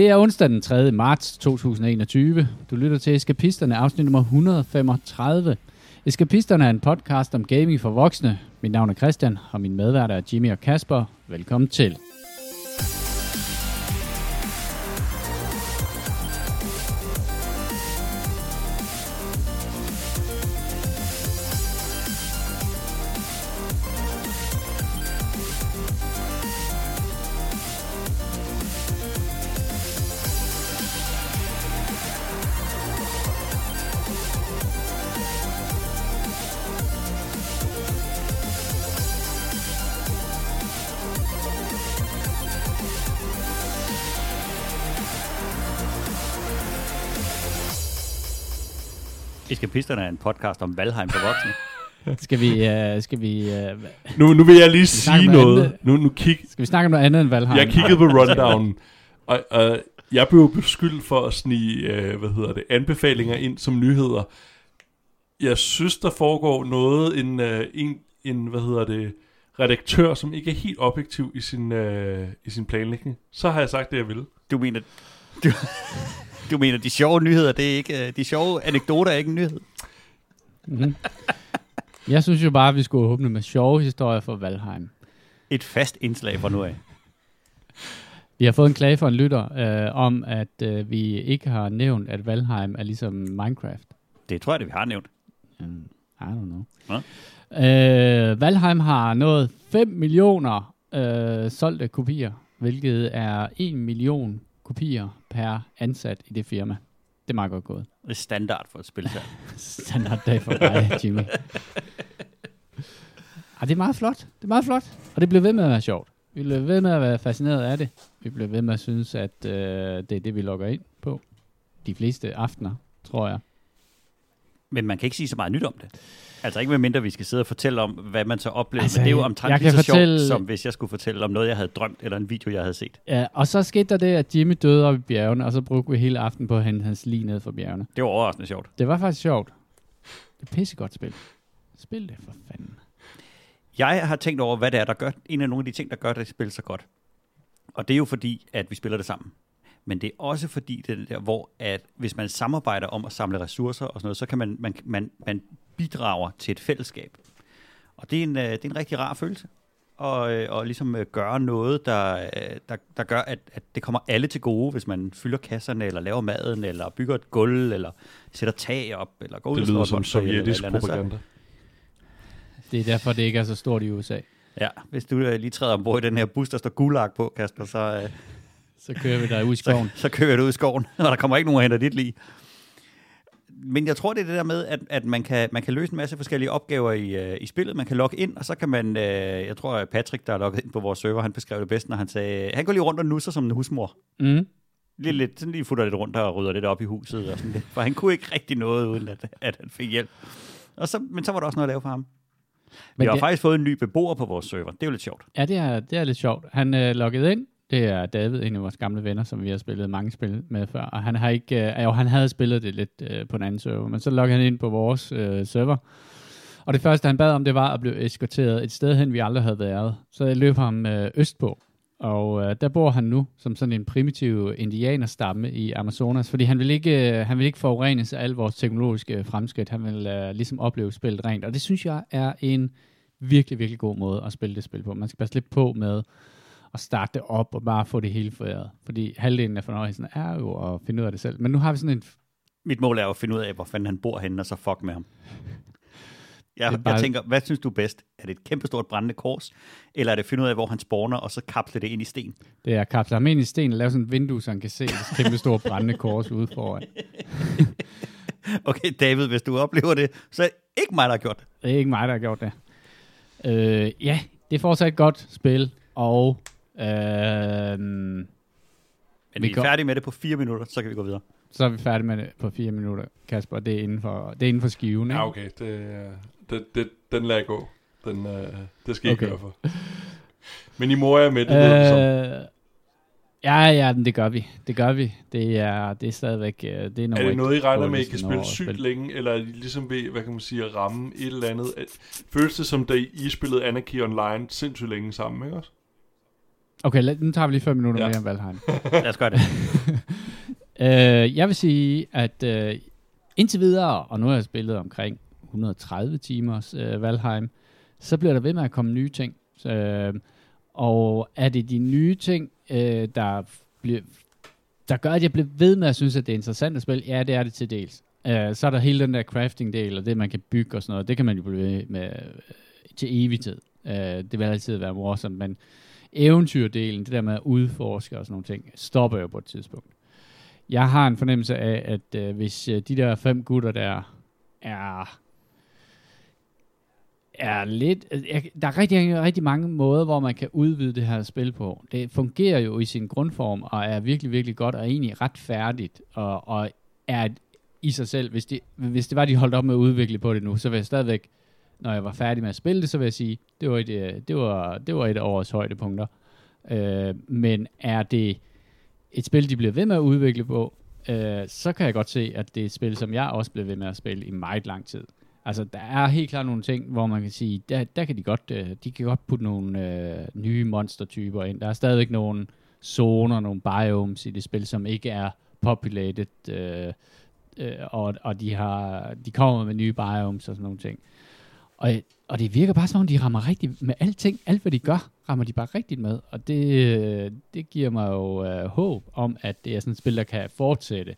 Det er onsdag den 3. marts 2021. Du lytter til Eskapisterne, afsnit nummer 135. Eskapisterne er en podcast om gaming for voksne. Mit navn er Christian, og min medværter er Jimmy og Kasper. Velkommen til. Eskapisterne er en podcast om Valheim for voksne. Skal vi, uh, skal vi, uh, Nu, nu vil jeg lige sige noget. andet. Nu, nu kig, skal vi snakke om noget andet end Valheim? jeg kiggede på rundown, og, og jeg blev beskyldt for at snige, øh, hvad hedder det, anbefalinger ind som nyheder. Jeg synes, der foregår noget, en, en, en hvad hedder det, redaktør, som ikke er helt objektiv i sin, øh, i sin planlægning. Så har jeg sagt det, jeg ville. Du mener, du, du mener de sjove nyheder, det er ikke, øh, de sjove anekdoter er ikke en nyhed. Mm-hmm. Jeg synes jo bare, at vi skulle åbne med sjove historier for Valheim. Et fast indslag fra nu af. Vi har fået en klage fra en lytter øh, om, at øh, vi ikke har nævnt, at Valheim er ligesom Minecraft. Det tror jeg, det vi har nævnt. Um, I don't know. Nå. Øh, Valheim har nået 5 millioner øh, solgte kopier, hvilket er 1 million kopier per ansat i det firma. Det er meget godt gået. Det er standard for et spil her. Standarddag for dig, Jimmy. Ah, det er meget flot. Det er meget flot. Og det bliver ved med at være sjovt. Vi bliver ved med at være fascineret af det. Vi bliver ved med at synes, at øh, det er det, vi logger ind på. De fleste aftener, tror jeg. Men man kan ikke sige så meget nyt om det. Altså ikke med mindre, vi skal sidde og fortælle om, hvad man så oplevede. Altså, Men det er jo omtrent lige så fortælle- sjovt, som hvis jeg skulle fortælle om noget, jeg havde drømt, eller en video, jeg havde set. Ja, og så skete der det, at Jimmy døde op i bjergene, og så brugte vi hele aften på at hente hans lige ned fra bjergene. Det var overraskende sjovt. Det var faktisk sjovt. Det er pissegodt spil. Spil det for fanden. Jeg har tænkt over, hvad det er, der gør, en af nogle af de ting, der gør det spil så godt. Og det er jo fordi, at vi spiller det sammen. Men det er også fordi, det er der, hvor at hvis man samarbejder om at samle ressourcer og sådan noget, så kan man, man, man, man bidrager til et fællesskab. Og det er en, øh, det er en rigtig rar følelse. Og, øh, og ligesom øh, gøre noget, der, øh, der, der gør, at, at det kommer alle til gode, hvis man fylder kasserne, eller laver maden, eller bygger et gulv, eller sætter tag op, eller går ud Det lyder som sovjetisk propaganda. Det er derfor, det ikke er så stort i USA. Ja, hvis du øh, lige træder ombord i den her bus, der står gulag på, Kasper, så, øh, Så kører vi der ud i så, skoven. så kører du ud i skoven, og der kommer ikke nogen og henter dit lige. Men jeg tror, det er det der med, at, at man, kan, man kan løse en masse forskellige opgaver i, øh, i spillet. Man kan logge ind, og så kan man... Øh, jeg tror, at Patrick, der er logget ind på vores server, han beskrev det bedst, når han sagde, han går lige rundt og nusser som en husmor. Mm. Lige, lidt, sådan lige futter lidt rundt og rydder lidt op i huset. Og sådan lidt. For han kunne ikke rigtig noget, uden at, at han fik hjælp. Og så, men så var der også noget at lave for ham. Vi Men har det- faktisk fået en ny beboer på vores server. Det er jo lidt sjovt. Ja, det er, det er lidt sjovt. Han øh, loggede ind. Det er David, en af vores gamle venner, som vi har spillet mange spil med før. Og han har ikke, øh, jo, han havde spillet det lidt øh, på en anden server, men så loggede han ind på vores øh, server. Og det første, han bad om, det var at blive eskorteret et sted hen, vi aldrig havde været. Så jeg løb ham øh, østpå. Og øh, der bor han nu som sådan en primitiv indianerstamme i Amazonas, fordi han vil ikke, øh, han vil ikke forurenes af al vores teknologiske øh, fremskridt. Han vil øh, ligesom opleve spillet rent. Og det synes jeg er en virkelig, virkelig god måde at spille det spil på. Man skal passe lidt på med at starte det op og bare få det hele foræret. Fordi halvdelen af fornøjelsen er jo at finde ud af det selv. Men nu har vi sådan en... Mit mål er jo at finde ud af, hvor fanden han bor henne, og så fuck med ham. Jeg, bare- jeg tænker, hvad synes du er bedst? Er det et kæmpestort brændende kors, eller er det at finde ud af, hvor han spawner, og så kapsle det ind i sten? Det er at kapsle ham ind i sten og lave sådan et vindue, så han kan se det kæmpe store brændende kors ude foran. Okay, David, hvis du oplever det, så er det ikke mig, der har gjort det. Det er ikke mig, der har gjort det. Øh, ja, det er fortsat et godt spil, og... Øh, Men Vi vi, er går- færdige med det på fire minutter, så kan vi gå videre. så er vi færdige med det på fire minutter, Kasper. Det er inden for, det er inden for skiven, ikke? Ja, okay. Det, det, det, den lader jeg gå. Den, øh, det skal I Okay. ikke gøre for. Men I må er med, det. Øh, ja, ja, det gør vi. Det gør vi. Det er, det er stadigvæk... øh, Det er, Er det noget, I regner med, I kan spille at sygt spille. længe, eller er I ligesom ved, hvad kan man sige, at ramme et eller andet? At- Føles det som, da I spillede Anarchy Online sindssygt længe sammen, ikke også? Okay, lad, nu tager vi lige fem minutter Ja. mere om Valheim. Lad os gøre det. Øh, jeg vil sige, at øh, indtil videre, og nu har jeg spillet omkring 130 timers øh, Valheim, så bliver der ved med at komme nye ting. Så, øh, og er det de nye ting, øh, der, bliver, der gør, at jeg bliver ved med at synes, at det er interessant at spille? Ja, det er det til dels. Øh, så er der hele den der crafting-del, og det, man kan bygge og sådan noget. Det kan man jo blive ved med øh, til evig tid. Øh, det vil altid være morsomt, men eventyrdelen, det der med at udforske og sådan nogle ting, stopper jo på et tidspunkt. Jeg har en fornemmelse af, at øh, hvis øh, de der fem gutter der er er lidt... Øh, jeg, der er rigtig, rigtig mange måder, hvor man kan udvide det her spil på. Det fungerer jo i sin grundform, og er virkelig, virkelig godt, og egentlig ret færdigt, og, og er i sig selv. Hvis det, hvis det var, de holdt op med at udvikle på det nu, så vil jeg stadigvæk, når jeg var færdig med at spille det, så vil jeg sige, det var et, øh, det var, det var et af årets højdepunkter. Øh, men er det et spil, de bliver ved med at udvikle på, øh, så kan jeg godt se, at det er et spil, som jeg også bliver ved med at spille i meget lang tid. Altså, der er helt klart nogle ting, hvor man kan sige, der, der kan de godt, øh, de kan godt putte nogle øh, nye monstertyper ind. Der er stadigvæk nogle zoner, nogle biomes i det spil, som ikke er populated, øh, øh, og, og de, har, de kommer med nye biomes og sådan nogle ting. Og, og det virker bare som om, de rammer rigtigt med alting. Alt, hvad de gør, rammer de bare rigtigt med. Og det, det giver mig jo øh, håb om, at det er sådan et spil, der kan fortsætte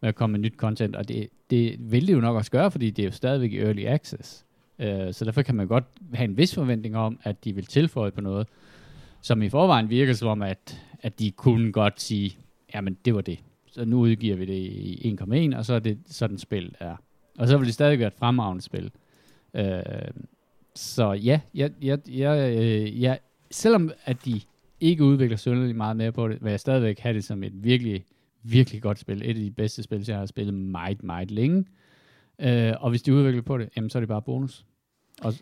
med at komme med nyt content. Og det, det vil det jo nok også gøre, fordi det er jo stadigvæk i early access. Øh, så derfor kan man godt have en vis forventning om, at de vil tilføje på noget, som i forvejen virker som om, at, at de kunne godt sige, jamen det var det. Så nu udgiver vi det i 1,1, og så er det sådan spil er. Og så vil det stadig være et fremragende spil. Øh, så ja, jeg, jeg, jeg, øh, jeg, selvom at de ikke udvikler synderligt meget mere på det, vil jeg stadigvæk have det som et virkelig, virkelig godt spil. Et af de bedste spil, jeg har spillet meget, meget længe. Øh, og hvis de udvikler på det, jamen, så er det bare bonus. Og,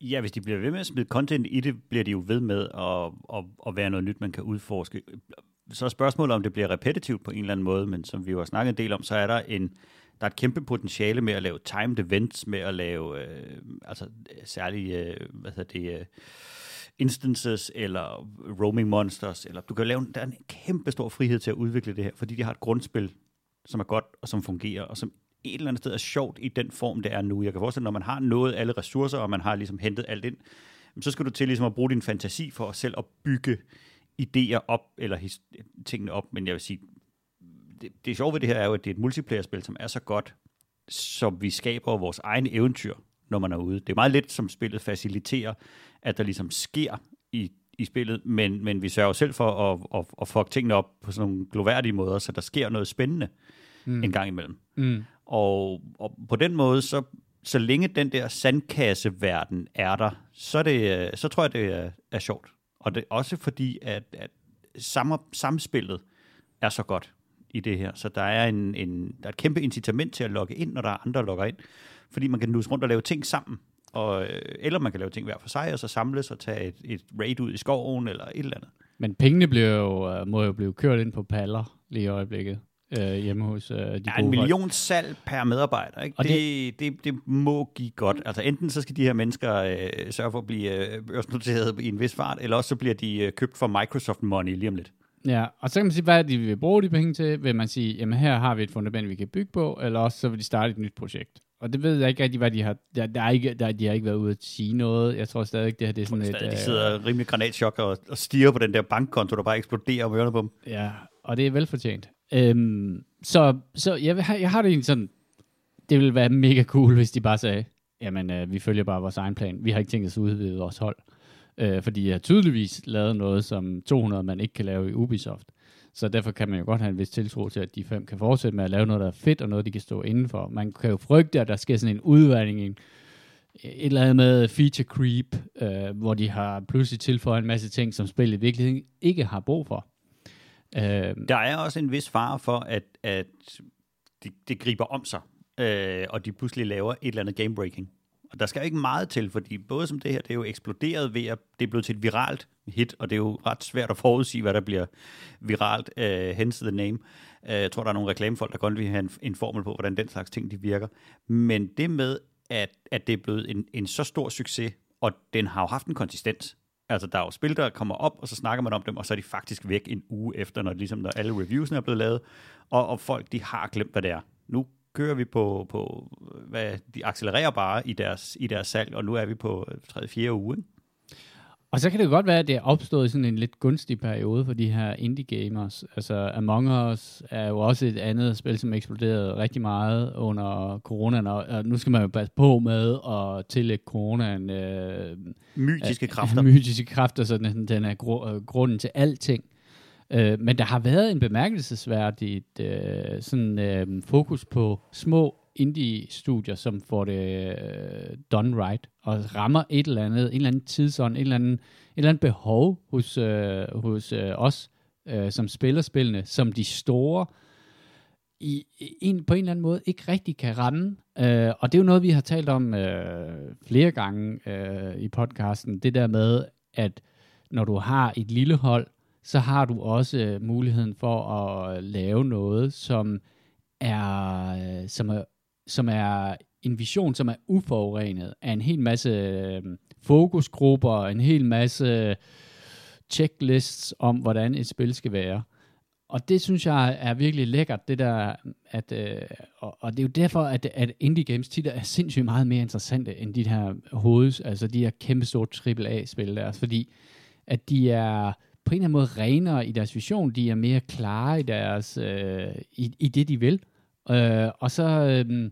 Ja, hvis de bliver ved med at smide content i det, bliver de jo ved med at, at, at være noget nyt, man kan udforske. Så er spørgsmålet, om det bliver repetitivt på en eller anden måde, men som vi jo har snakket en del om, så er der en der er et kæmpe potentiale med at lave timed events, med at lave øh, altså særlige, øh, hvad hedder det, øh, instances, eller roaming monsters, eller du kan lave, der er en kæmpe stor frihed til at udvikle det her, fordi de har et grundspil, som er godt, og som fungerer, og som et eller andet sted er sjovt i den form, det er nu. Jeg kan forestille når man har nået alle ressourcer, og man har ligesom hentet alt ind, så skal du til ligesom at bruge din fantasi for selv at bygge idéer op, eller his- tingene op, men jeg vil sige, det, det sjove ved det her er jo, at det er et multiplayer-spil, som er så godt, så vi skaber vores egne eventyr, når man er ude. Det er meget lidt, som spillet faciliterer, at der ligesom sker i, i spillet, men, men vi sørger selv for at, at, at fuck tingene op på sådan nogle gloværdige måder, så der sker noget spændende mm. en gang imellem. Mm. Og, og på den måde, så, så længe den der sandkasseverden er der, så, er det, så tror jeg, det er, er sjovt. Og det er også fordi, at, at samspillet er så godt i det her. Så der er, en, en, der er et kæmpe incitament til at logge ind, når der er andre, der logger ind. Fordi man kan nuse rundt og lave ting sammen. Og, øh, eller man kan lave ting hver for sig, og så samles og tage et, et raid ud i skoven, eller et eller andet. Men pengene bliver jo, uh, må jo blive kørt ind på paller lige i øjeblikket uh, hjemme hos uh, de Ja, en folk. million salg per medarbejder, ikke? Og Det, det, det, må give godt. Altså enten så skal de her mennesker øh, sørge for at blive øh, børsnoteret i en vis fart, eller også så bliver de øh, købt for Microsoft Money lige om lidt. Ja, og så kan man sige, hvad de vil bruge de penge til. Vil man sige, jamen her har vi et fundament, vi kan bygge på, eller også så vil de starte et nyt projekt. Og det ved jeg ikke rigtig, hvad de har... Der, der er ikke, der, de har ikke været ude at sige noget. Jeg tror stadig, det her det er sådan et... Stadig, de øh, sidder rimelig granatschok og, og stiger på den der bankkonto, der bare eksploderer om ørerne på dem. Ja, og det er velfortjent. Øhm, så så jeg, jeg har det egentlig sådan, det ville være mega cool, hvis de bare sagde, jamen øh, vi følger bare vores egen plan. Vi har ikke tænkt os at udvide vores hold. Øh, fordi jeg har tydeligvis lavet noget, som 200 man ikke kan lave i Ubisoft. Så derfor kan man jo godt have en vis tiltro til, at de fem kan fortsætte med at lave noget, der er fedt, og noget, de kan stå indenfor. Man kan jo frygte, at der sker sådan en udvandring, en, et eller andet med feature creep, øh, hvor de har pludselig tilføjet en masse ting, som spillet i virkeligheden ikke har brug for. Øh, Der er også en vis fare for, at, at det, det griber om sig, øh, og de pludselig laver et eller andet game-breaking der skal jo ikke meget til, fordi både som det her, det er jo eksploderet ved, at det er blevet til et viralt hit, og det er jo ret svært at forudsige, hvad der bliver viralt, uh, hence the name. Uh, jeg tror, der er nogle reklamefolk, der godt vil have en, en formel på, hvordan den slags ting de virker. Men det med, at, at det er blevet en, en så stor succes, og den har jo haft en konsistens. Altså, der er jo spil, der kommer op, og så snakker man om dem, og så er de faktisk væk en uge efter, når, ligesom, når alle reviewsene er blevet lavet, og, og folk, de har glemt, hvad det er. Nu kører vi på, på hvad, de accelererer bare i deres, i deres salg, og nu er vi på 3-4 uge. Og så kan det godt være, at det er opstået sådan en lidt gunstig periode for de her indie gamers. Altså Among Us er jo også et andet spil, som eksploderede rigtig meget under coronaen, og nu skal man jo passe på med at tillægge coronaen øh, mytiske kræfter. Øh, mytiske kræfter, så den, den er gru- øh, grunden til alting. Øh, men der har været en bemærkelsesværdigt øh, sådan, øh, fokus på små indie-studier, som får det øh, done right, og rammer et eller andet, en eller anden tidsånd, en eller anden, et eller andet behov hos, øh, hos øh, os, øh, som spiller spillene, som de store, i, en, på en eller anden måde ikke rigtig kan ramme. Øh, og det er jo noget, vi har talt om øh, flere gange øh, i podcasten, det der med, at når du har et lille hold, så har du også øh, muligheden for at øh, lave noget, som er, øh, som er som er en vision, som er uforurenet af en hel masse øh, fokusgrupper, en hel masse checklists om, hvordan et spil skal være. Og det synes jeg er virkelig lækkert, det der, at, øh, og, og det er jo derfor, at, at indie games tit er sindssygt meget mere interessante end de her hoveds, altså de her kæmpe store AAA-spil der, fordi at de er på en eller anden måde renere i deres vision, de er mere klare i deres, øh, i, i det de vil, Øh, og så, øh,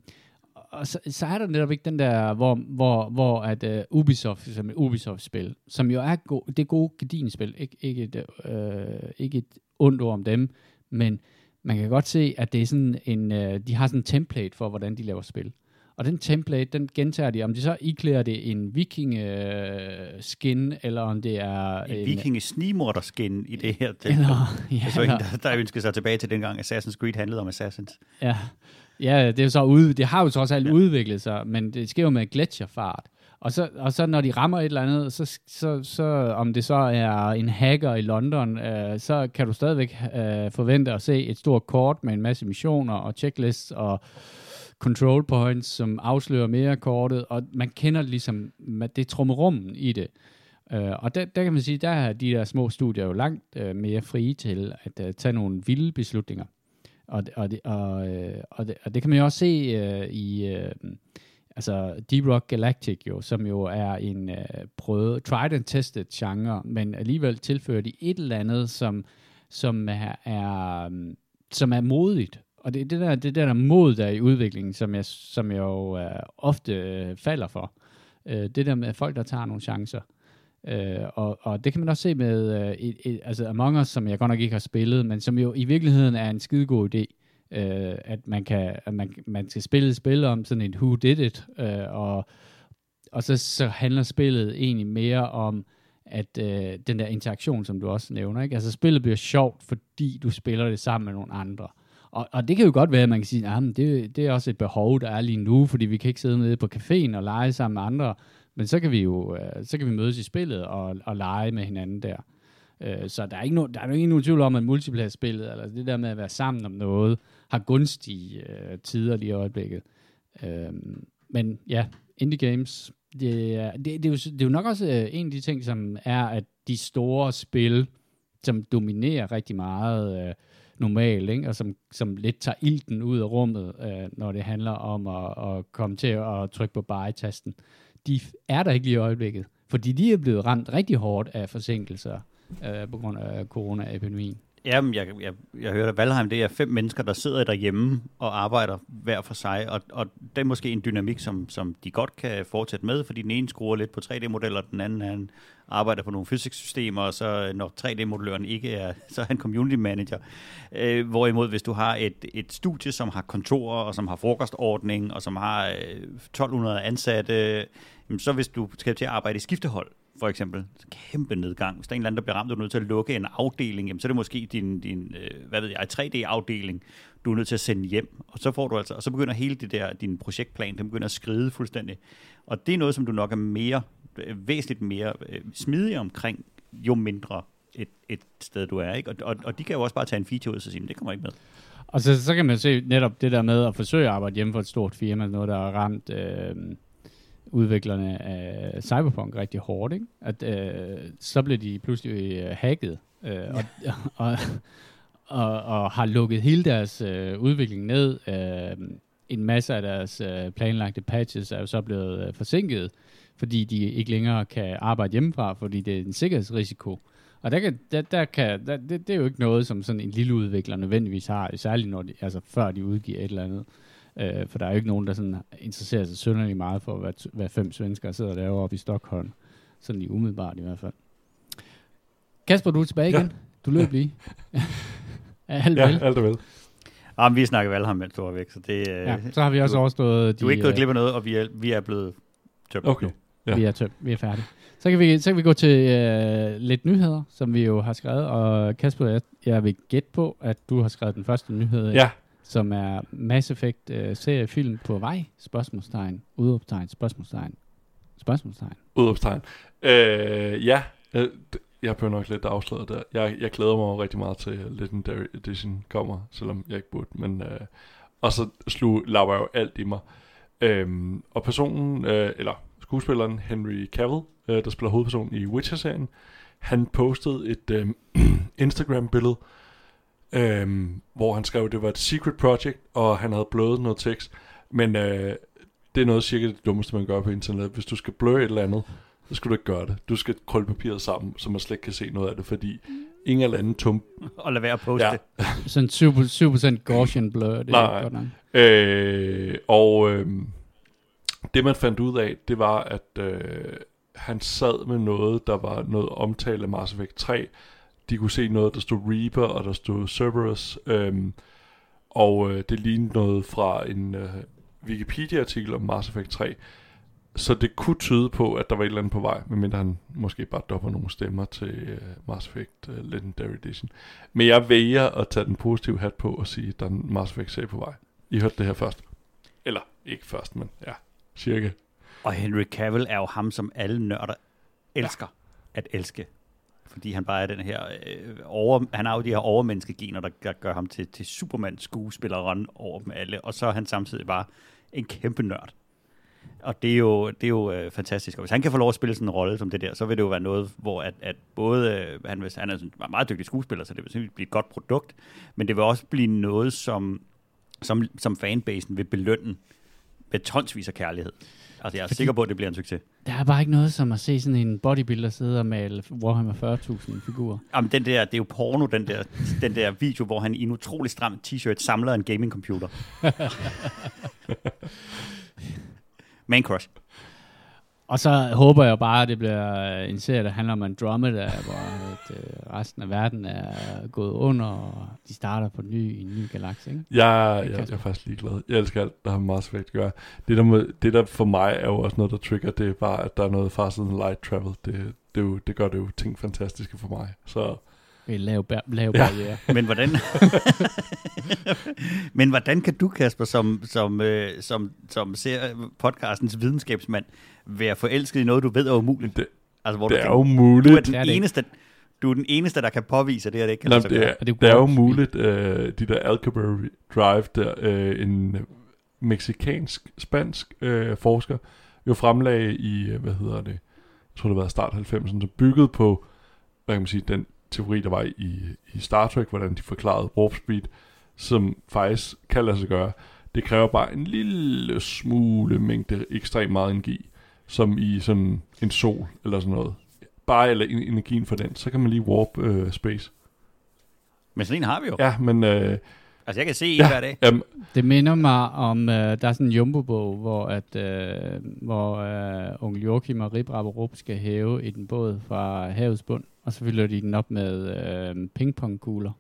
og så, så er der netop ikke den der, hvor, hvor, hvor at uh, Ubisoft, som et Ubisoft-spil, som jo er go- det gode spil, ikke, ikke, et, øh, ikke et ondt ord om dem, men man kan godt se, at det er sådan en, øh, de har sådan en template for, hvordan de laver spil. Og den template, den gentager de, om de så iklæder det en viking-skin, eller om det er... En, en viking-snimorder-skin i det her. Det, eller, ja, så der, der ønsker sig tilbage til dengang Assassin's Creed handlede om Assassins. Ja, ja det, er så ud, det har jo trods alt ja. udviklet sig, men det sker jo med gletsjerfart. Og så, og så når de rammer et eller andet, så, så, så om det så er en hacker i London, øh, så kan du stadigvæk øh, forvente at se et stort kort med en masse missioner og checklists og control points, som afslører mere kortet, og man kender ligesom det trummerummen i det. Uh, og der, der kan man sige, der er de der små studier jo langt uh, mere frie til at uh, tage nogle vilde beslutninger. Og, og, det, og, uh, og, det, og det kan man jo også se uh, i uh, altså Deep Rock Galactic jo, som jo er en uh, prøvet, tried and tested genre, men alligevel tilfører de et eller andet, som, som er, er som er modigt, og det er det der, det der, der mod der i udviklingen, som jeg, som jeg jo uh, ofte uh, falder for. Uh, det der med folk, der tager nogle chancer. Uh, og, og det kan man også se med uh, et, et, altså Among Us, som jeg godt nok ikke har spillet, men som jo i virkeligheden er en skidegod idé. Uh, at man kan at man, man skal spille et spil om sådan en who did it, uh, og, og så, så handler spillet egentlig mere om, at øh, den der interaktion, som du også nævner, ikke? Altså spillet bliver sjovt, fordi du spiller det sammen med nogle andre. Og, og det kan jo godt være, at man kan sige, at det, det er også et behov, der er lige nu, fordi vi kan ikke sidde nede på caféen og lege sammen med andre, men så kan vi jo øh, så kan vi mødes i spillet og, og lege med hinanden der. Øh, så der er, ikke no, der er ikke nogen tvivl om, at multiplayer-spillet, eller det der med at være sammen om noget, har gunstige øh, tider lige i øjeblikket. Øh, men ja, indie games, det er, det, det, er jo, det er jo nok også øh, en af de ting, som er, at de store spil, som dominerer rigtig meget, øh, normalt, ikke? og som, som lidt tager ilten ud af rummet, øh, når det handler om at, at komme til at trykke på buy-tasten. De er der ikke lige i øjeblikket, fordi de er blevet ramt rigtig hårdt af forsinkelser øh, på grund af coronaepidemien. Jamen, jeg, jeg, jeg hørte, at Valheim, det er fem mennesker, der sidder derhjemme og arbejder hver for sig, og, og det er måske en dynamik, som, som de godt kan fortsætte med, fordi den ene skruer lidt på 3D-modeller, den anden han arbejder på nogle fysiksystemer, og så øh, når 3D-modelløren ikke er, så er han community manager. Øh, hvorimod, hvis du har et, et studie, som har kontorer, og som har frokostordning, og som har øh, 1200 ansatte, øh, så hvis du skal til at arbejde i skiftehold, for eksempel, kæmpe nedgang. Hvis der er en eller anden, der bliver ramt, og du er nødt til at lukke en afdeling, jamen, så er det måske din, din øh, hvad ved jeg, 3D-afdeling, du er nødt til at sende hjem. Og så får du altså, og så begynder hele det der, din projektplan, den begynder at skride fuldstændig. Og det er noget, som du nok er mere, øh, væsentligt mere øh, smidig omkring, jo mindre et, et sted du er. Ikke? Og, og, og de kan jo også bare tage en feature ud og sige, det kommer ikke med. Og så, så kan man se netop det der med at forsøge at arbejde hjemme for et stort firma, noget der er ramt... Øh udviklerne af Cyberpunk rigtig hårdt, ikke? At øh, så blev de pludselig øh, hacket, øh, og, og, og, og har lukket hele deres øh, udvikling ned. Øh, en masse af deres øh, planlagte patches er jo så blevet øh, forsinket, fordi de ikke længere kan arbejde hjemmefra, fordi det er en sikkerhedsrisiko. Og der kan, der, der kan, der, det, det er jo ikke noget, som sådan en lille udvikler nødvendigvis har, særligt når de, altså før de udgiver et eller andet. Øh, for der er jo ikke nogen, der sådan interesserer sig synderligt meget for, hvad, hvad fem svenskere sidder og laver oppe i Stockholm. Sådan lige umiddelbart i hvert fald. Kasper, du er tilbage Ja. igen. Du løb lige. alt Ja, vel. alt er vel. Ah, men vi snakker Valheim, mens du var væk, så det, øh, Ja, så har vi også du- overstået du er ikke gået øh, glip af noget, og vi er, vi er blevet tømt Okay. nu. Ja. Vi er tømt. Vi er færdige. Så kan vi, så kan vi gå til øh, lidt nyheder, som vi jo har skrevet. Og Kasper, jeg, jeg vil gætte på, at du har skrevet den første nyhed, Ja, som er Mass Effect øh, seriefilm på vej? Spørgsmålstegn. Udopstegn. Spørgsmålstegn. Spørgsmålstegn. udopstegn. Øh, ja, øh, jeg blev nok lidt afsløret der. Jeg, jeg glæder mig rigtig meget til at Legendary Edition kommer, selvom jeg ikke burde. Men, øh, og så slog lapper jo alt i mig. Øhm, og personen, øh, eller skuespilleren Henry Cavill, øh, der spiller hovedpersonen i Witcher-serien, han postede et øh, Instagram-billede, øh, hvor han skrev, at det var et secret project, og han havde blødet noget tekst. Men øh, det er noget cirka det dummeste, man gør på internet. Hvis du skal blø et eller andet, så skal du ikke gøre det. Du skal krølle papiret sammen, så man slet ikke kan se noget af det, fordi ingen eller anden tum... Og lad være at poste Ja. det. Sådan 7%, 7 Gaussian blur. Det er Nej. godt nok. Øh, og øh, det man fandt ud af, det var, at øh, han sad med noget, der var noget omtale af Mass Effect 3. De kunne se noget, der stod Reaper, og der stod Cerberus. Øh, og øh, det lignede noget fra en øh, Wikipedia-artikel om Mass Effect 3. Så det kunne tyde på, at der var et eller andet på vej, medmindre han måske bare dopper nogle stemmer til øh, Mass Effect øh, Legendary Edition. Men jeg vælger at tage den positive hat på og sige, at der er en Mass Effect serie på vej. I hørte det her først. Eller ikke først, men ja, cirka. Og Henry Cavill er jo ham, som alle nørder elsker ja. at elske. Fordi han bare er den her øh, over, han har jo de her overmenneskegener, der, der gør ham til, til Superman skuespilleren over dem alle. Og så er han samtidig bare en kæmpe nørd. Og det er jo, det er jo øh, fantastisk. Og hvis han kan få lov at spille sådan en rolle som det der, så vil det jo være noget, hvor at, at både, øh, han, hvis, han er sådan en meget dygtig skuespiller, så det vil simpelthen blive et godt produkt, men det vil også blive noget, som, som, som fanbasen vil belønne med tonsvis af kærlighed. Altså jeg er Fordi- sikker på, at det bliver en succes. Der er bare ikke noget som at se sådan en bodybuilder sidde og male Warhammer 40.000 figurer. Jamen, den der, det er jo porno, den der, den der video, hvor han i en utrolig stram t-shirt samler en gaming-computer. Man crush. Og så håber jeg bare, at det bliver en serie, der handler om Andromeda, hvor at, øh, resten af verden er gået under, og de starter på ny, i en ny galakse. Ikke? Jeg, jeg, jeg er faktisk ligeglad. Jeg elsker alt, der har med Mass Effect at gøre. Det der, med, det der for mig er jo også noget, der trigger, det er bare, at der er noget faster than light travel. Det, det, jo, det gør det jo ting fantastiske for mig. Så Ved lav, bar- lav Ja. barriere. Men hvordan, men hvordan kan du, Kasper, som, som, øh, som, som ser podcastens videnskabsmand, være forelsket i noget, du ved er umuligt? det, Altså, hvor det du, er kan, jo du er den Det er det eneste, du er den eneste, der kan påvise det, at det ikke? Kan Nå, sig det, er, det er det er jo muligt, øh, de der Algebra Drive, der øh, en øh, meksikansk, spansk øh, forsker jo fremlagde i, øh, hvad hedder det, jeg tror det var start 90'erne, som byggede på, hvad kan man sige, den teori, der var i, i Star Trek, hvordan de forklarede warp speed, som faktisk kan lade sig gøre. Det kræver bare en lille smule mængde ekstremt meget energi, som i sådan en sol eller sådan noget. Bare eller en- energien for den, så kan man lige warp øh, space. Men sådan en har vi jo. Ja, men øh, Altså, jeg kan se en Ja. hver dag. Jamen, Det minder mig om, øh, der er sådan en jumbo-bog, hvor, at, øh, hvor øh, onkel Joachim og Rip Rapperup skal hæve i den båd fra havets bund, og så fylder de den op med øh, pingpongkugler.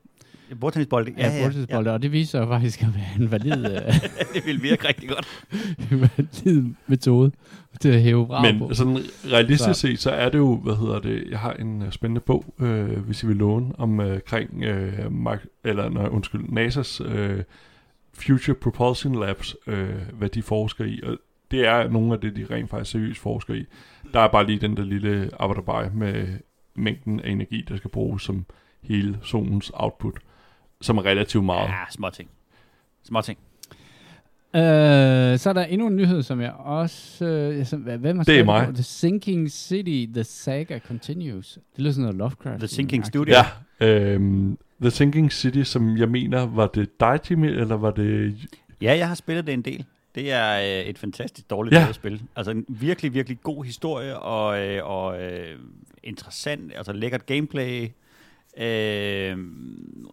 Bordtennisbold, Ja, ja, ja. Og det viser jo faktisk at være en valid, øh, det vil virke rigtig godt. en valid metode til at hæve på. Men sådan realistisk set, så er det jo, hvad hedder det, jeg har en uh, spændende bog, øh, hvis I vil låne, om øh, øh, Mark, eller nej, undskyld, NASA's øh, Future Propulsion Labs, øh, hvad de forsker i, og det er nogle af det, de rent faktisk seriøst forsker i. Der er bare lige den der lille arbejderbej med mængden af energi, der skal bruges som hele zonens output, som er relativt meget. Ja, små ting. Små ting. Øh, så er der endnu en nyhed, som jeg også... Øh, som, hvad, hvem har Det er mig. på? The Sinking City, The Saga Continues. Det lyder sådan noget Lovecraft. The Sinking Studio. Ja, øhm, The Sinking City, som jeg mener, var det dig, Jimmy, eller var det... Ja, jeg har spillet det en del. Det er øh, et fantastisk dårligt ja. spil. Altså en virkelig, virkelig god historie, og, øh, og øh, interessant, altså lækkert gameplay. Øh,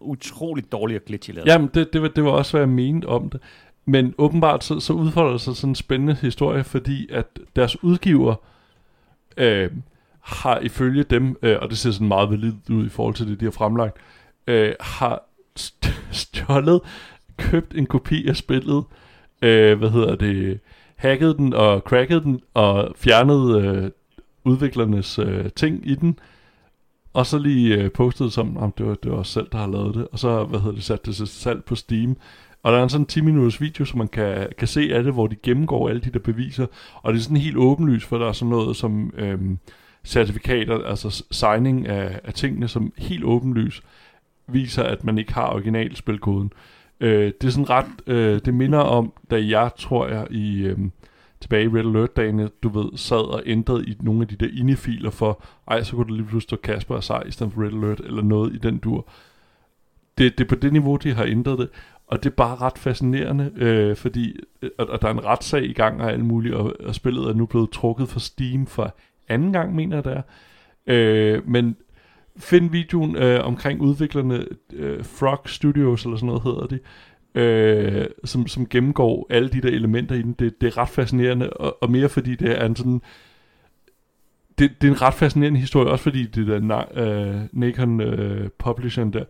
utroligt dårligt og glitchy lavet. Jamen, det, det, var, det var også, hvad jeg mente om det. Men åbenbart så, så udfolder sig sådan en spændende historie, fordi at deres udgiver øh, har ifølge dem, øh, og det ser sådan meget validt ud i forhold til det, de har fremlagt, øh, har st- stjålet, købt en kopi af spillet, øh, hvad hedder det, hacket den og cracket den, og fjernet øh, udviklernes øh, ting i den, og så lige øh, postet som, om det var, det var os selv, der har lavet det, og så, hvad hedder det, sat det til salg på Steam. Og der er en sådan 10 minutters video, som man kan, kan se af det, hvor de gennemgår alle de der beviser, og det er sådan helt åbenlyst, for der er sådan noget som øh, certifikater, altså signing af, af tingene, som helt åbenlyst viser, at man ikke har originalspilkoden. Øh, det er sådan ret, øh, det minder om, da jeg, tror jeg, i... Øh, tilbage i Red Alert-dagene, du ved, sad og ændrede i nogle af de der inifiler for, ej, så kunne du lige pludselig stå Kasper og Sej i stedet for Red Alert, eller noget i den dur. Det, det er på det niveau, de har ændret det, og det er bare ret fascinerende, øh, fordi øh, og, og der er en retssag i gang og alt muligt, og, og spillet er nu blevet trukket fra Steam for anden gang, mener jeg det er. Øh, men find videoen øh, omkring udviklerne, øh, Frog Studios, eller sådan noget hedder de, øh, som, som gennemgår alle de der elementer i den. Det, det er ret fascinerende, og, og mere fordi det er en sådan... Det, det er en ret fascinerende historie, også fordi det der na- øh, Nikon øh, publisheren der,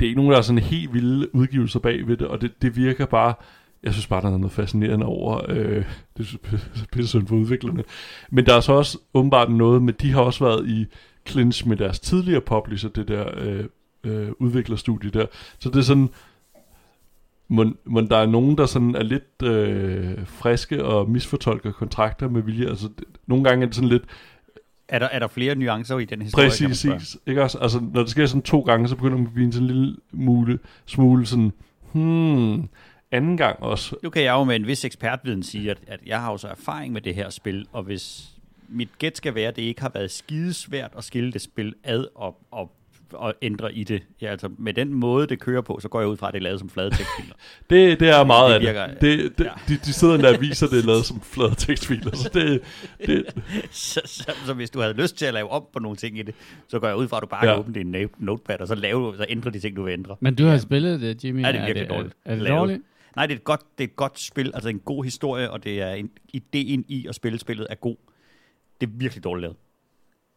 det er ikke nogen, der er sådan helt vilde udgivelser bag ved det, og det, det virker bare, jeg synes bare, der er noget fascinerende over, øh, det er pisse for udviklerne. Men der er så også åbenbart noget med, de har også været i clinch med deres tidligere publisher, det der øh, øh, udviklerstudie der. Så det er sådan, må, må der er nogen, der sådan er lidt øh, friske og misfortolker kontrakter med vilje. Altså, det, nogle gange er det sådan lidt, Er, der, er der flere nuancer i den historie? spørge? Præcis, ikke også? Altså, når det sker sådan to gange, så begynder man at blive sådan en lille smule, smule sådan, hmm, anden gang også. Nu kan jeg jo med en vis ekspertviden sige, at, at jeg har jo så erfaring med det her spil, og hvis mit gæt skal være, at det ikke har været skidesvært at skille det spil ad og, og, og ændre i det. Ja, altså med den måde, det kører på, så går jeg ud fra, at det er lavet som flade tekstfiler. Det, det er meget Det af virker- det. det, det ja. de, de sidder der og viser, det er lavet som flade tekstfiler, så det, det, så, så, så, hvis du havde lyst til at lave om på nogle ting i det, så går jeg ud fra, at du bare Ja. ja. kan åbne din notepad, og så, lave, så ændre de ting, du vil ændre. Men du har spillet det, Jimmy. Ja, det er virkelig dårligt Er, er det lavet. dårligt? Nej, det er, et godt, det er et godt spil, altså en god historie, og det er en, ideen i at spille spillet er god. Det er virkelig dårligt lavet.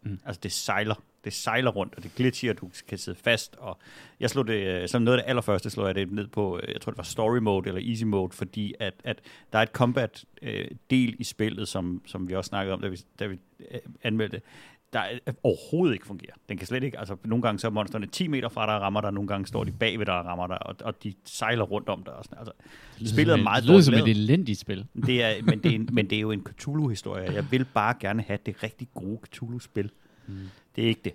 Mm. Altså det sejler, det sejler rundt, og det glitcher, og du kan sidde fast, og jeg slog det, øh, som noget af det allerførste, slog jeg det ned på, øh, jeg tror det var story mode eller easy mode, fordi at, at der er et combat øh, del i spillet, som, som vi også snakkede om, da vi, da vi anmeldte, der er- overhovedet ikke fungerer. Den kan slet ikke, altså nogle gange så er monsterne 10 meter fra dig og rammer dig, nogle gange står de bagved dig og rammer dig, og, og de sejler rundt om dig. Og sådan. Altså, spillet er meget Det lyder dårligt som et elendigt spil. Det er, men, det er en, men det er jo en Cthulhu-historie. Jeg vil bare gerne have det rigtig gode Cthulhu-spil. Mm. Det er ikke det.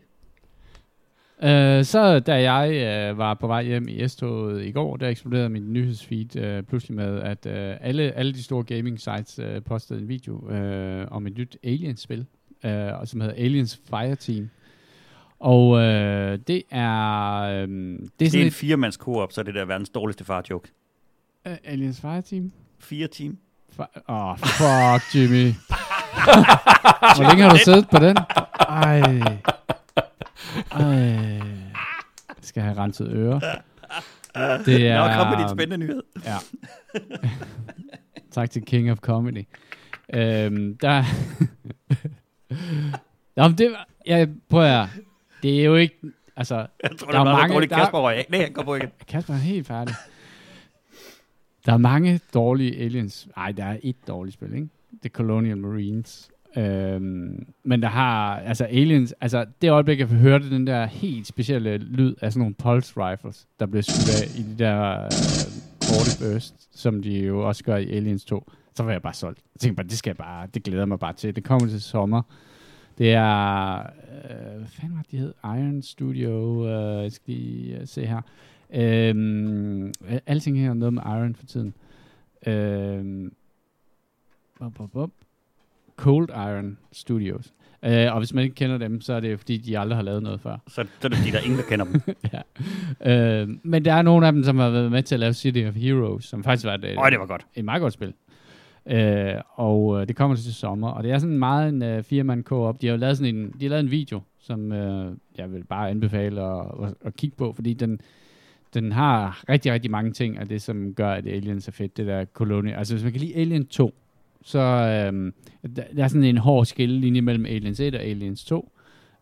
Uh, så da jeg uh, var på vej hjem i S-toget i går, der eksploderede min nyhedsfeed uh, pludselig med, at uh, alle, alle de store gaming sites uh, postede en video uh, om et nyt Aliens-spil, uh, som hedder Aliens Fireteam. Og uh, det er... Um, det er Det er en et... firemands co-op, så er det der verdens dårligste far-joke. Uh, Aliens Fireteam? Fire team. Åh, oh, fuck, Jimmy. Hvor længe har du siddet på den? Ej. Ej. Skal have renset ører. Det er... Nå, kom med din spændende nyhed. Ja. tak til King of Comedy. Øhm, der... Nå, men det var... Ja, prøv at høre. Det er jo ikke... Altså, Jeg tror, Der er er meget mange- dårligt. der- Kasper røg af. Nej, han går på igen. Kasper er helt færdig. Der er mange dårlige aliens. Nej, der er et dårligt spil, ikke? The Colonial Marines. Øhm, men der har, altså aliens, altså det øjeblik, jeg hørte den der helt specielle lyd af sådan nogle pulse rifles, der blev skudt af i de der øh, burst, som de jo også gør i Aliens 2, så var jeg bare solgt. Jeg tænkte bare, det skal jeg bare, det glæder jeg mig bare til. Det kommer til sommer. Det er, øh, hvad fanden var det, de hed? Iron Studio, øh, jeg skal lige øh, se her. Øhm, alting her er noget med Iron for tiden. Øhm, bop, bop, bop. Cold Iron Studios. Øh, og hvis man ikke kender dem, så er det fordi, de aldrig har lavet noget før. Så, så er det fordi, der er ingen, der kender dem. ja. øh, men der er nogle af dem, som har været med til at lave City of Heroes, som faktisk var et, Øj, det var godt. et meget godt spil. Øh, og øh, det kommer til sommer, og det er sådan meget en øh, firemand co-op. De har jo lavet sådan en, de har lavet en video, som øh, jeg vil bare anbefale at, at, at kigge på, fordi den, den har rigtig, rigtig mange ting af det, som gør, at Aliens er fedt, det der koloni. Altså hvis man kan lide Alien 2, så øh, der, der er sådan en hård skillelinje mellem Aliens 1 og Aliens 2.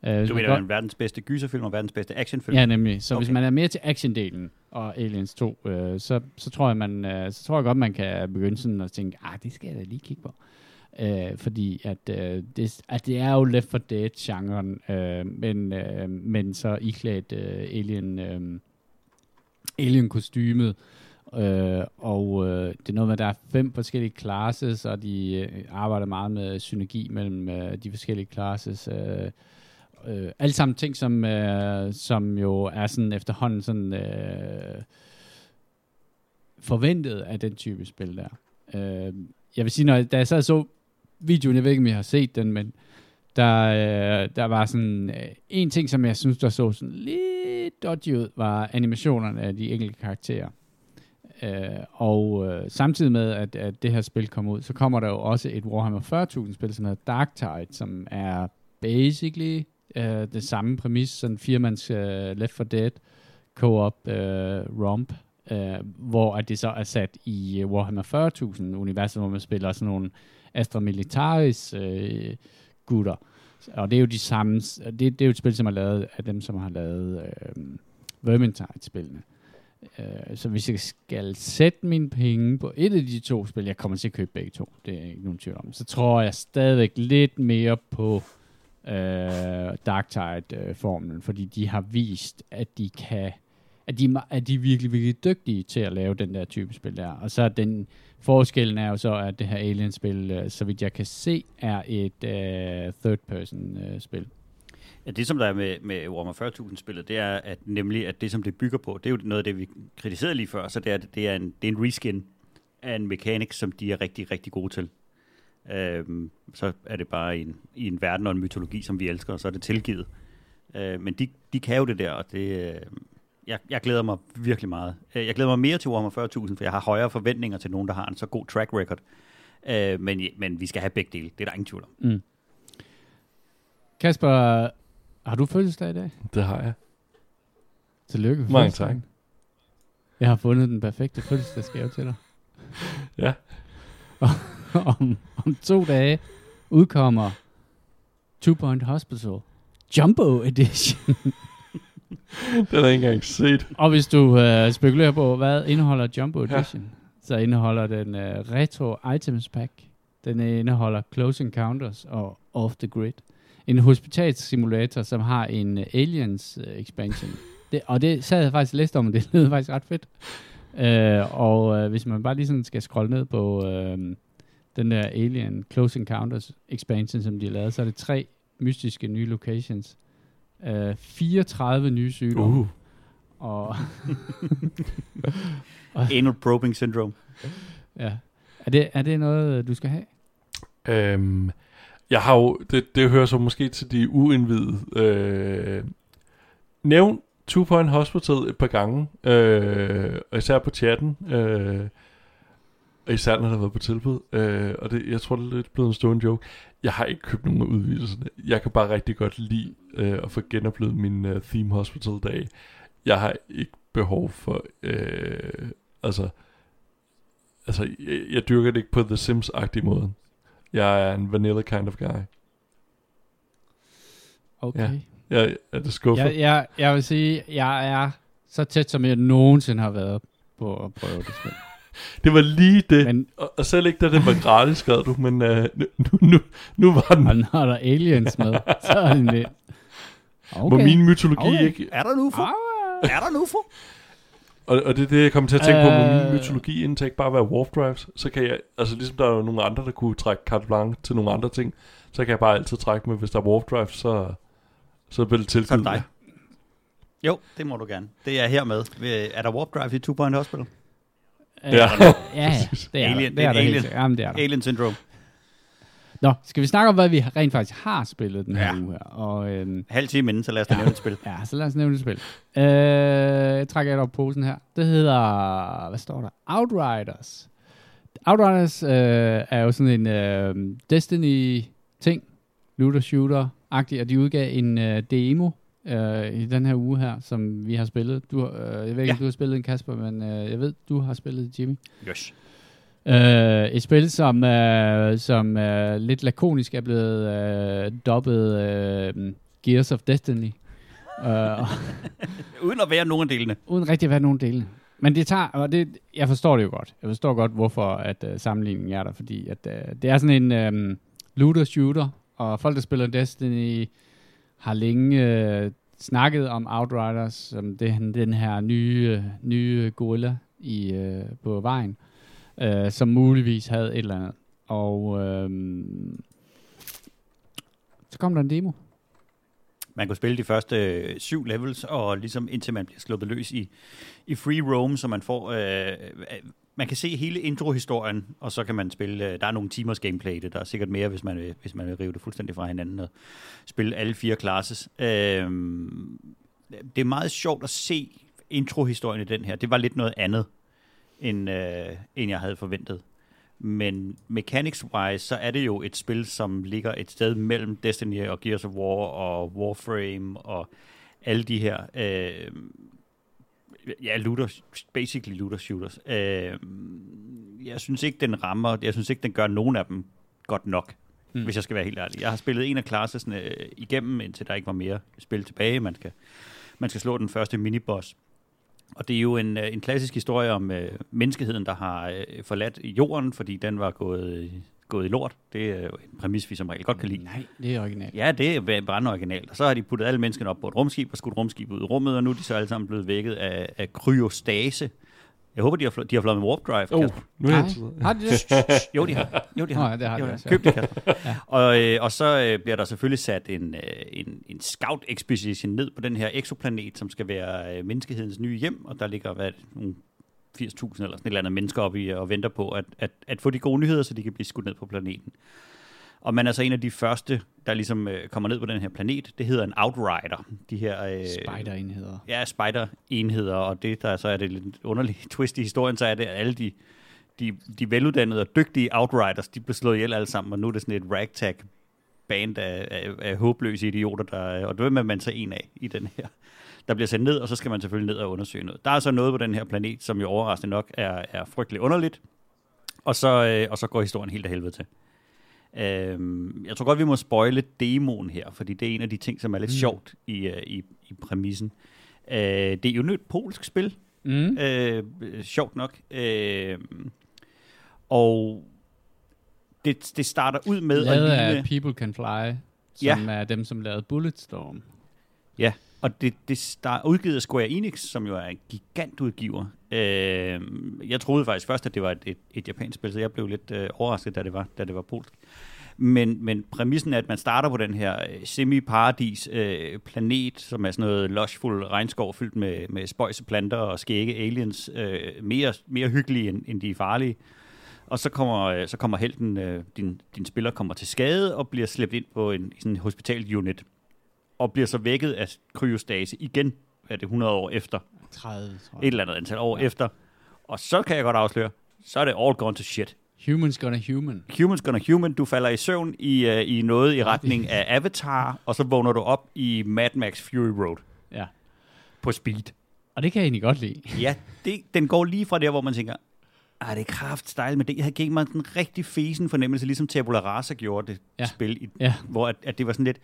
Uh, Du mener, godt... verdens bedste gyserfilm og verdens bedste actionfilm? Ja, nemlig. Så okay. hvis man er mere til actiondelen og Aliens 2, øh, så, så, tror jeg, man, øh, så tror jeg godt, man kan begynde sådan at tænke, ah, det skal jeg da lige kigge på. Øh, fordi at, øh, det, at det er jo Left 4 Dead-genren, øh, men, øh, men så iklædt øh, Alien, øh, Alien-kostymet. Øh, og øh, det er noget med, at der er fem forskellige classes, og de øh, arbejder meget med synergi mellem øh, de forskellige classes. Øh, øh, alle sammen ting, som, øh, som jo er sådan efterhånden sådan øh, forventet af den type spil der. Øh, jeg vil sige, når jeg, da jeg sad og så videoen, jeg ved ikke, om I har set den, men der, øh, der var sådan øh, en ting, som jeg synes, der så sådan lidt dodgy ud, var animationerne af de enkelte karakterer. Øh, og øh, samtidig med, at, at det her spil kommer ud, så kommer der jo også et Warhammer 40.000 spil, som hedder Dark Tide, som er basically øh, det samme præmis, sådan firmands øh, Left 4 Dead co-op øh, romp, øh, hvor at det så er sat i øh, Warhammer 40.000 universet, hvor man spiller sådan nogle Astra Militaris øh, gutter. Og det er jo de samme, det, det er jo et spil, som er lavet af dem, som har lavet øh, Vermintide-spillene. Øh, Øh, så hvis jeg skal sætte mine penge på et af de to spil, jeg kommer til at købe begge to, det er ikke nogen tvivl om, så tror jeg stadigvæk lidt mere på øh, Darktide-formlen, øh, fordi de har vist, at de kan at de, er at de er virkelig, virkelig dygtige til at lave den der type spil der. Og så er den forskellen er jo så, at det her Alien-spil, øh, så vidt jeg kan se, er et øh, third-person-spil. Øh, Ja, det som der er med, med Warhammer 40.000-spillet, det er at nemlig, at det som det bygger på, det er jo noget af det, vi kritiserede lige før, så det er, det er, en, det er en reskin af en mekanik, som de er rigtig, rigtig gode til. Øhm, så er det bare i en, i en verden og en mytologi, som vi elsker, og så er det tilgivet. Øh, men de, de kan jo det der, og det, øh, jeg, jeg glæder mig virkelig meget. Øh, jeg glæder mig mere til Warhammer 40.000, for jeg har højere forventninger til nogen, der har en så god track record. Øh, men, men vi skal have begge dele, det er der ingen tvivl om. Mm. Kasper, har du fødselsdag i dag? Det har jeg. Tillykke. med Mange fødselsdagen. Jeg har fundet den perfekte fødselsdagsgave til dig. Ja. om, om to dage udkommer Two Point Hospital Jumbo Edition. Den har jeg ikke engang set. Og hvis du øh, spekulerer på, hvad indeholder Jumbo Edition, ja. så indeholder den øh, Retro Items Pack. Den indeholder Close Encounters og Off the Grid. En hospitalssimulator, som har en uh, Aliens uh, expansion. Det, og det sad jeg faktisk og læste om, og det lød faktisk ret fedt. Uh, og uh, hvis man bare lige sådan skal scrolle ned på uh, den der Alien Close Encounters expansion, som de har lavet, så er det tre mystiske nye locations. Uh, 34 nye sygdomme. Uh. Og Anal probing syndrome. ja. Er det, er det noget, du skal have? Øhm, jeg har jo, det, det hører så måske til de uindvidede. Øh, nævn Two Point Hospital et par gange, øh, og især på chatten, øh, og især når der har været på tilbud, øh, og det, jeg tror, det er lidt blevet en stående joke. Jeg har ikke købt nogen af udvidelserne. Jeg kan bare rigtig godt lide øh, at få genoplevet min øh, Theme Hospital-dag. Jeg har ikke behov for, øh, altså, altså, jeg, jeg dyrker det ikke på The Sims-agtig måde. Jeg er en vanilla kind of guy. Okay. Ja. Jeg er det skuffer. Jeg, jeg, jeg vil sige, jeg er så tæt, som jeg nogensinde har været på at prøve det spil. Det var lige det. Men, og, og selv ikke da den var gratis, skrev du, men uh, nu, nu, nu var den. og når der er aliens med, så er det lidt... Okay. Må min mytologi Okay. ikke... Er der en UFO? Ah, Er der en UFO? Og, og det er det, jeg kommer til at tænke på, må min Øh. mytologi indtag bare være warp drives, så kan jeg, altså ligesom der er jo nogle andre, der kunne trække carte blanche til nogle andre ting, så kan jeg bare altid trække med, hvis der er warp drives, så, så vil det Så er tilbyde det dig. Jo, det må du gerne. Det er hermed. Er der warp drive i Two Point Hospital? Øh, Ja. ja, ja, det er Alien, der. Det er det er der alien. Jamen, det er der. Alien Syndrome. Nå, skal vi snakke om, hvad vi rent faktisk har spillet den her Ja. uge her? Og, øhm, Halv time inden, så lad os da nævne et spil. ja, så lad os nævne et spil. Øh, trækker et op posen her. Det hedder, hvad står der? Outriders. Outriders øh, er jo sådan en øh, Destiny-ting, looter-shooter-agtig, og de udgav en øh, demo øh, i den her uge her, som vi har spillet. Du, øh, jeg ved ikke, Ja. om du har spillet en Kasper, men øh, jeg ved, du har spillet Jimmy. Yes. Øh, et spil, som, øh, som øh, lidt lakonisk er blevet øh, dobbet øh, Gears of Destiny. Øh, Uden at være nogen delene. uden rigtig at være nogen dele. Men det tager, og det, jeg forstår det jo godt. Jeg forstår godt, hvorfor at uh, sammenligningen er der, fordi at, uh, det er sådan en um, looter-shooter, og folk, der spiller Destiny, har længe uh, snakket om Outriders, som det, den her nye, nye gorilla i, uh, på vejen, uh, som muligvis havde et eller andet. Og um, så kom der en demo. Man kunne spille de første øh, syv levels, og ligesom indtil man bliver sluppet løs i, i free roam, så man får... Øh, øh, man kan se hele introhistorien, og så kan man spille... Øh, der er nogle timers gameplay i det. Der er sikkert mere, hvis man vil, hvis man vil rive det fuldstændig fra hinanden og spille alle fire classes. Øh, det er meget sjovt at se introhistorien i den her. Det var lidt noget andet, end, øh, end jeg havde forventet. Men mechanics-wise, så er det jo et spil, som ligger et sted mellem Destiny og Gears of War og Warframe og alle de her, øh, ja, looter, basically looter shooters. Øh, jeg synes ikke, den rammer, jeg synes ikke, den gør nogen af dem godt nok, Mm. hvis jeg skal være helt ærlig. Jeg har spillet en af klasserne øh, igennem, indtil der ikke var mere spil tilbage. Man skal, man skal slå den første miniboss. Og det er jo en, øh, en klassisk historie om øh, menneskeheden, der har øh, forladt jorden, fordi den var gået, gået i lort. Det er jo en præmis, vi som regel godt kan lide. Nej, det er originalt. Ja, det er brænde originalt. Og så har de puttet alle menneskene op på et rumskib og skudt rumskibet ud i rummet, og nu er de så alle sammen blevet vækket af, af kryostase. Jeg håber, de har, flo- de har flået med warp drive. Oh, Kasper. nu er Nej. Har de det? Jo, de har. Jo, de Nå, har. ja, det har de jo, også, ja. Køb det, Kasper. ja. og, øh, og så øh, bliver der selvfølgelig sat en, øh, en, en scout expedition ned på den her exoplanet, som skal være øh, menneskehedens nye hjem, og der ligger hvad, nogle 80.000 eller sådan et eller andet mennesker oppe i og venter på at, at, at få de gode nyheder, så de kan blive skudt ned på planeten. Og man er så en af de første, der ligesom øh, kommer ned på den her planet. Det hedder en Outrider. De her, øh, Spider-enheder. Ja, spider-enheder, og det, der så er det lidt underligt twist i historien, så er det, at alle de, de, de veluddannede og dygtige Outriders, de blev slået ihjel alle sammen, og nu er det sådan et ragtag band af, af, af håbløse idioter, der, og det vil man så en af i den her. Der bliver sendt ned, og så skal man selvfølgelig ned og undersøge noget. Der er så noget på den her planet, som jo overraskende nok er, er frygteligt underligt, og så, øh, og så går historien helt af helvede til. Øhm, jeg tror godt, vi må spoile demoen her, fordi det er en af de ting, som er lidt Mm. sjovt i, øh, i, i præmissen. Øh, det er jo et polsk spil, Mm. øh, sjovt nok. Øh, og det, det starter ud med Lavet at af ligne... People Can Fly, Ja. som er dem, som lavede Bulletstorm. Ja, og det, det start, udgivet af Square Enix, som jo er en gigantudgiver. Øh, jeg troede faktisk først, at det var et, et, et japansk spil, så jeg blev lidt øh, overrasket, da det var, da det var polsk. Men, men præmissen er, at man starter på den her øh, semi-paradis øh, planet, som er sådan noget lushful regnskov fyldt med, med spøjse planter og skægge aliens. Øh, mere, mere hyggelige, end, end de er farlige. Og så kommer, øh, så kommer helten, øh, din, din spiller kommer til skade og bliver slæbt ind på en, sådan en hospitalunit. Og bliver så vækket af kryostase igen, er det 100 år efter. 30, tror Et jeg. eller andet antal år Ja. efter. Og så kan jeg godt afsløre, så er det all gone to shit. Humans gonna human. Humans gonna human, du falder i søvn i, uh, i noget i retning af Avatar, og så vågner du op i Mad Max Fury Road Ja. på speed. Og det kan jeg egentlig godt lide. Ja, det, den går lige fra der, hvor man tænker, ah, det er kraft style, men det havde givet mig en rigtig fesen fornemmelse, ligesom Tabula Rasa gjorde det ja. spil, i, Ja. hvor at, at det var sådan lidt,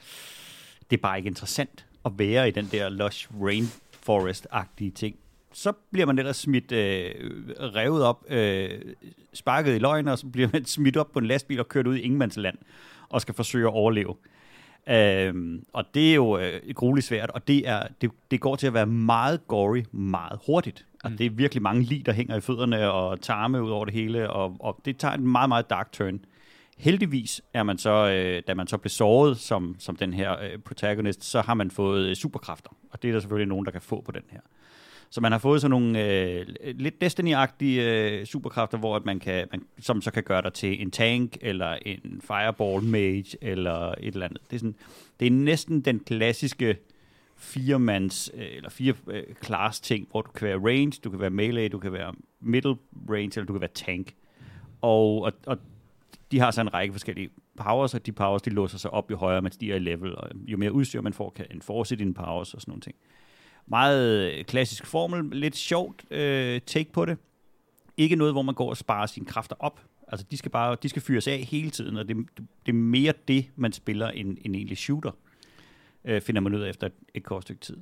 det er bare ikke interessant at være i den der lush rainforest-agtige ting. Så bliver man ellers smidt, øh, revet op, øh, sparket i løgn, og så bliver man smidt op på en lastbil og kørt ud i ingenmandsland, og skal forsøge at overleve. Øhm, og det er jo øh, grueligt svært, og det, er, det, det går til at være meget gory, meget hurtigt. Og Mm. det er virkelig mange lig, der hænger i fødderne og tarme ud over det hele, og, og det tager en meget, meget dark turn. Heldigvis er man så, øh, da man så blev såret som, som den her øh, protagonist, så har man fået øh, superkræfter, og det er der selvfølgelig nogen, der kan få på den her. Så man har fået sådan nogle øh, lidt Destiny-agtige øh, superkræfter, hvor at man kan, man, som så kan gøre dig til en tank, eller en fireball mage, eller et eller andet. Det er, sådan, det er næsten den klassiske firemands, øh, eller fire øh, class ting, hvor du kan være range, du kan være melee, du kan være middle range, eller du kan være tank. Og, og, og de har så en række forskellige powers, og de powers, de låser sig op jo højere man stiger i level, og jo mere udstyr man får, kan en force dine powers og sådan nogle ting. Meget øh, klassisk formel, lidt sjovt øh, take på det. Ikke noget, hvor man går og sparer sine kræfter op. Altså, de skal bare de skal fyres af hele tiden, og det, det er mere det, man spiller en, en egentlig shooter, øh, finder man ud af efter et, et kort stykke tid.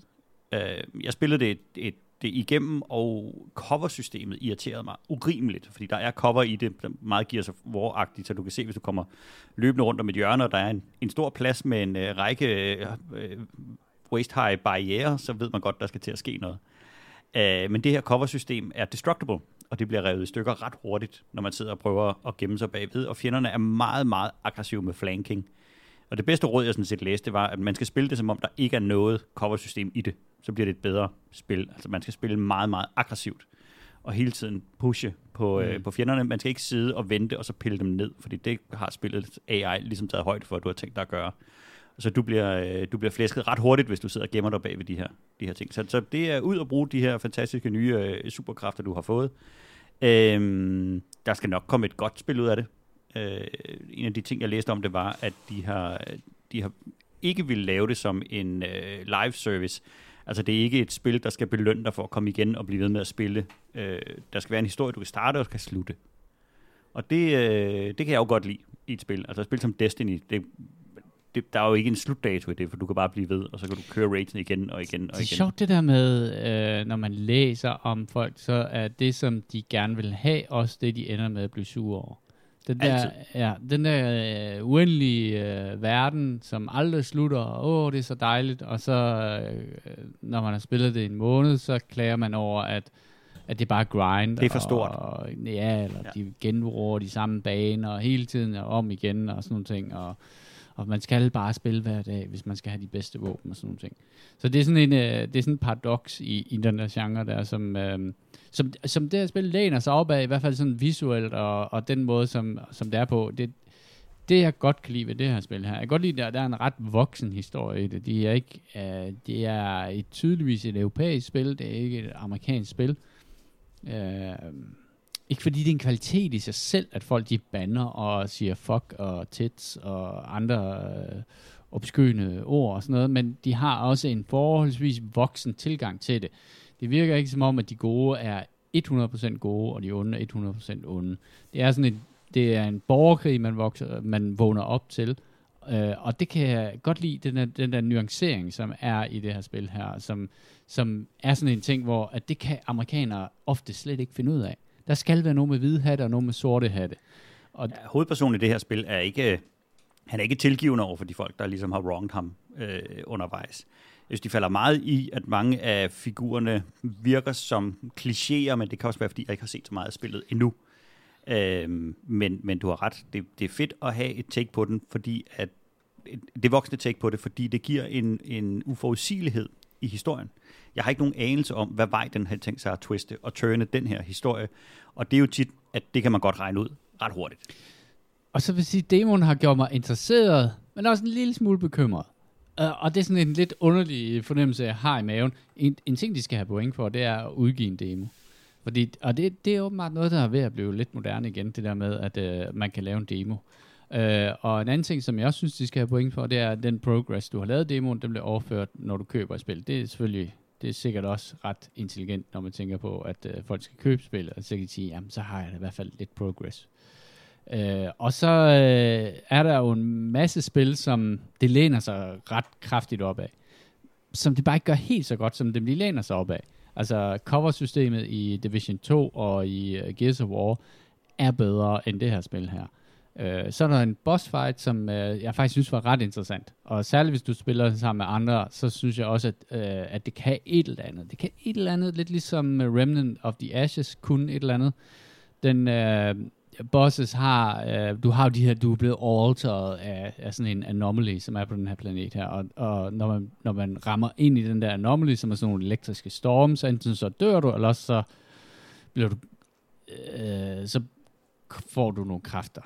Øh, jeg spillede det, et, et, det igennem, og coversystemet irriterede mig urimeligt, fordi der er cover i det, der meget giver sig voragtigt, så du kan se, hvis du kommer løbende rundt om et hjørne, og der er en, en stor plads med en øh, række øh, øh waist-high barriere, så ved man godt, der skal til at ske noget. Øh, men det her cover-system er destructible, og det bliver revet i stykker ret hurtigt, når man sidder og prøver at gemme sig bagved, og fjenderne er meget, meget aggressive med flanking. Og det bedste råd, jeg sådan set læste, var, at man skal spille det, som om der ikke er noget cover-system i det. Så bliver det et bedre spil. Altså man skal spille meget, meget aggressivt, og hele tiden pushe på, øh, mm. øh, på fjenderne. Man skal ikke sidde og vente, og så pille dem ned, fordi det har spillet AI ligesom taget højde for, at du har tænkt dig at gøre. Så du bliver, øh, du bliver flæsket ret hurtigt, hvis du sidder og gemmer dig bag ved de her, de her ting. Så, så det er ud at bruge de her fantastiske nye øh, superkræfter, du har fået. Øhm, der skal nok komme et godt spil ud af det. Øh, en af de ting, jeg læste om det, var, at de har, de har ikke vil lave det som en øh, live service. Altså det er ikke et spil, der skal belønne dig for at komme igen og blive ved med at spille. Øh, der skal være en historie, du kan starte og kan slutte. Og det, øh, det kan jeg jo godt lide i et spil. Altså et spil som Destiny, det det, der er jo ikke en slutdato i det, for du kan bare blive ved, og så kan du køre raten igen og igen og igen. Det er sjovt det der med, øh, når man læser om folk, så er det, som de gerne vil have, også det, de ender med at blive sure over. Den der, Altid. ja, den der øh, uendelige øh, verden, som aldrig slutter, åh, det er så dejligt, og så, øh, når man har spillet det en måned, så klager man over, at at det er bare grind. Det er for stort. Og, ja, eller ja. de genbruger de samme baner hele tiden og om igen og sådan nogle ting. Og, og man skal bare spille hver dag, hvis man skal have de bedste våben og sådan nogle ting. Så det er sådan en, øh, det er sådan en paradoks i, i den der genre der, som, øh, som, som det her spil læner sig op af, i hvert fald sådan visuelt, og, og den måde, som, som det er på. Det, det jeg godt kan lide ved det her spil her, jeg kan godt lide, at der er en ret voksen historie i det. Det er ikke, øh, det er et tydeligvis et europæisk spil, det er ikke et amerikansk spil. Øh, ikke fordi det er en kvalitet i sig selv, at folk de banner og siger fuck og tits og andre øh, opskøende ord og sådan noget, men de har også en forholdsvis voksen tilgang til det. Det virker ikke som om, at de gode er 100% gode, og de onde er 100% onde. Det er sådan en, det er en borgerkrig, man, vokser, man vågner op til, øh, og det kan jeg godt lide, den der, den der nuancering, som er i det her spil her, som, som er sådan en ting, hvor at det kan amerikanere ofte slet ikke finde ud af. Der skal være nogen med hvide hatte og nogen med sorte hatte. Og ja, hovedpersonen i det her spil er ikke, øh, han er ikke tilgivende over for de folk, der ligesom har wronged ham øh, undervejs. Jeg synes, de falder meget i, at mange af figurerne virker som klichéer, men det kan også være, fordi jeg ikke har set så meget af spillet endnu. Øhm, men, men du har ret. Det, det er fedt at have et take på den, fordi at det voksne take på det, fordi det giver en, en uforudsigelighed i historien. Jeg har ikke nogen anelse om, hvad vej den har tænkt sig at twiste og turne den her historie. Og det er jo tit, at det kan man godt regne ud ret hurtigt. Og så vil sige, at demoen har gjort mig interesseret, men også en lille smule bekymret. Uh, og det er sådan en lidt underlig fornemmelse, jeg har i maven. En, en ting, de skal have point for, det er at udgive en demo. Fordi, og det, det er åbenbart noget, der er ved at blive lidt moderne igen, det der med, at øh, man kan lave en demo. Øh, og en anden ting, som jeg også synes, de skal have point for, det er, at den progress, du har lavet demoen, den bliver overført, når du køber et spil. Det er selvfølgelig det er sikkert også ret intelligent, når man tænker på, at øh, folk skal købe spillet, og så kan de sige, jamen så har jeg i hvert fald lidt progress. Øh, og så øh, er der jo en masse spil, som det læner sig ret kraftigt op af, som det bare ikke gør helt så godt, som det de læner sig op af. Altså coversystemet i Division 2 og i uh, Gears of War er bedre end det her spil her. Øh, så er der en boss fight, som øh, jeg faktisk synes var ret interessant. Og særligt hvis du spiller sammen med andre, så synes jeg også, at, øh, at det kan et eller andet. Det kan et eller andet, lidt ligesom øh, Remnant of the Ashes kunne et eller andet. Den, øh, bosses har, øh, du har jo de her, du er blevet alteret af, af sådan en anomaly, som er på den her planet her, og, og når, man, når man rammer ind i den der anomaly, som er sådan nogle elektriske storme, så enten så dør du, eller så bliver du, øh, så får du nogle kræfter.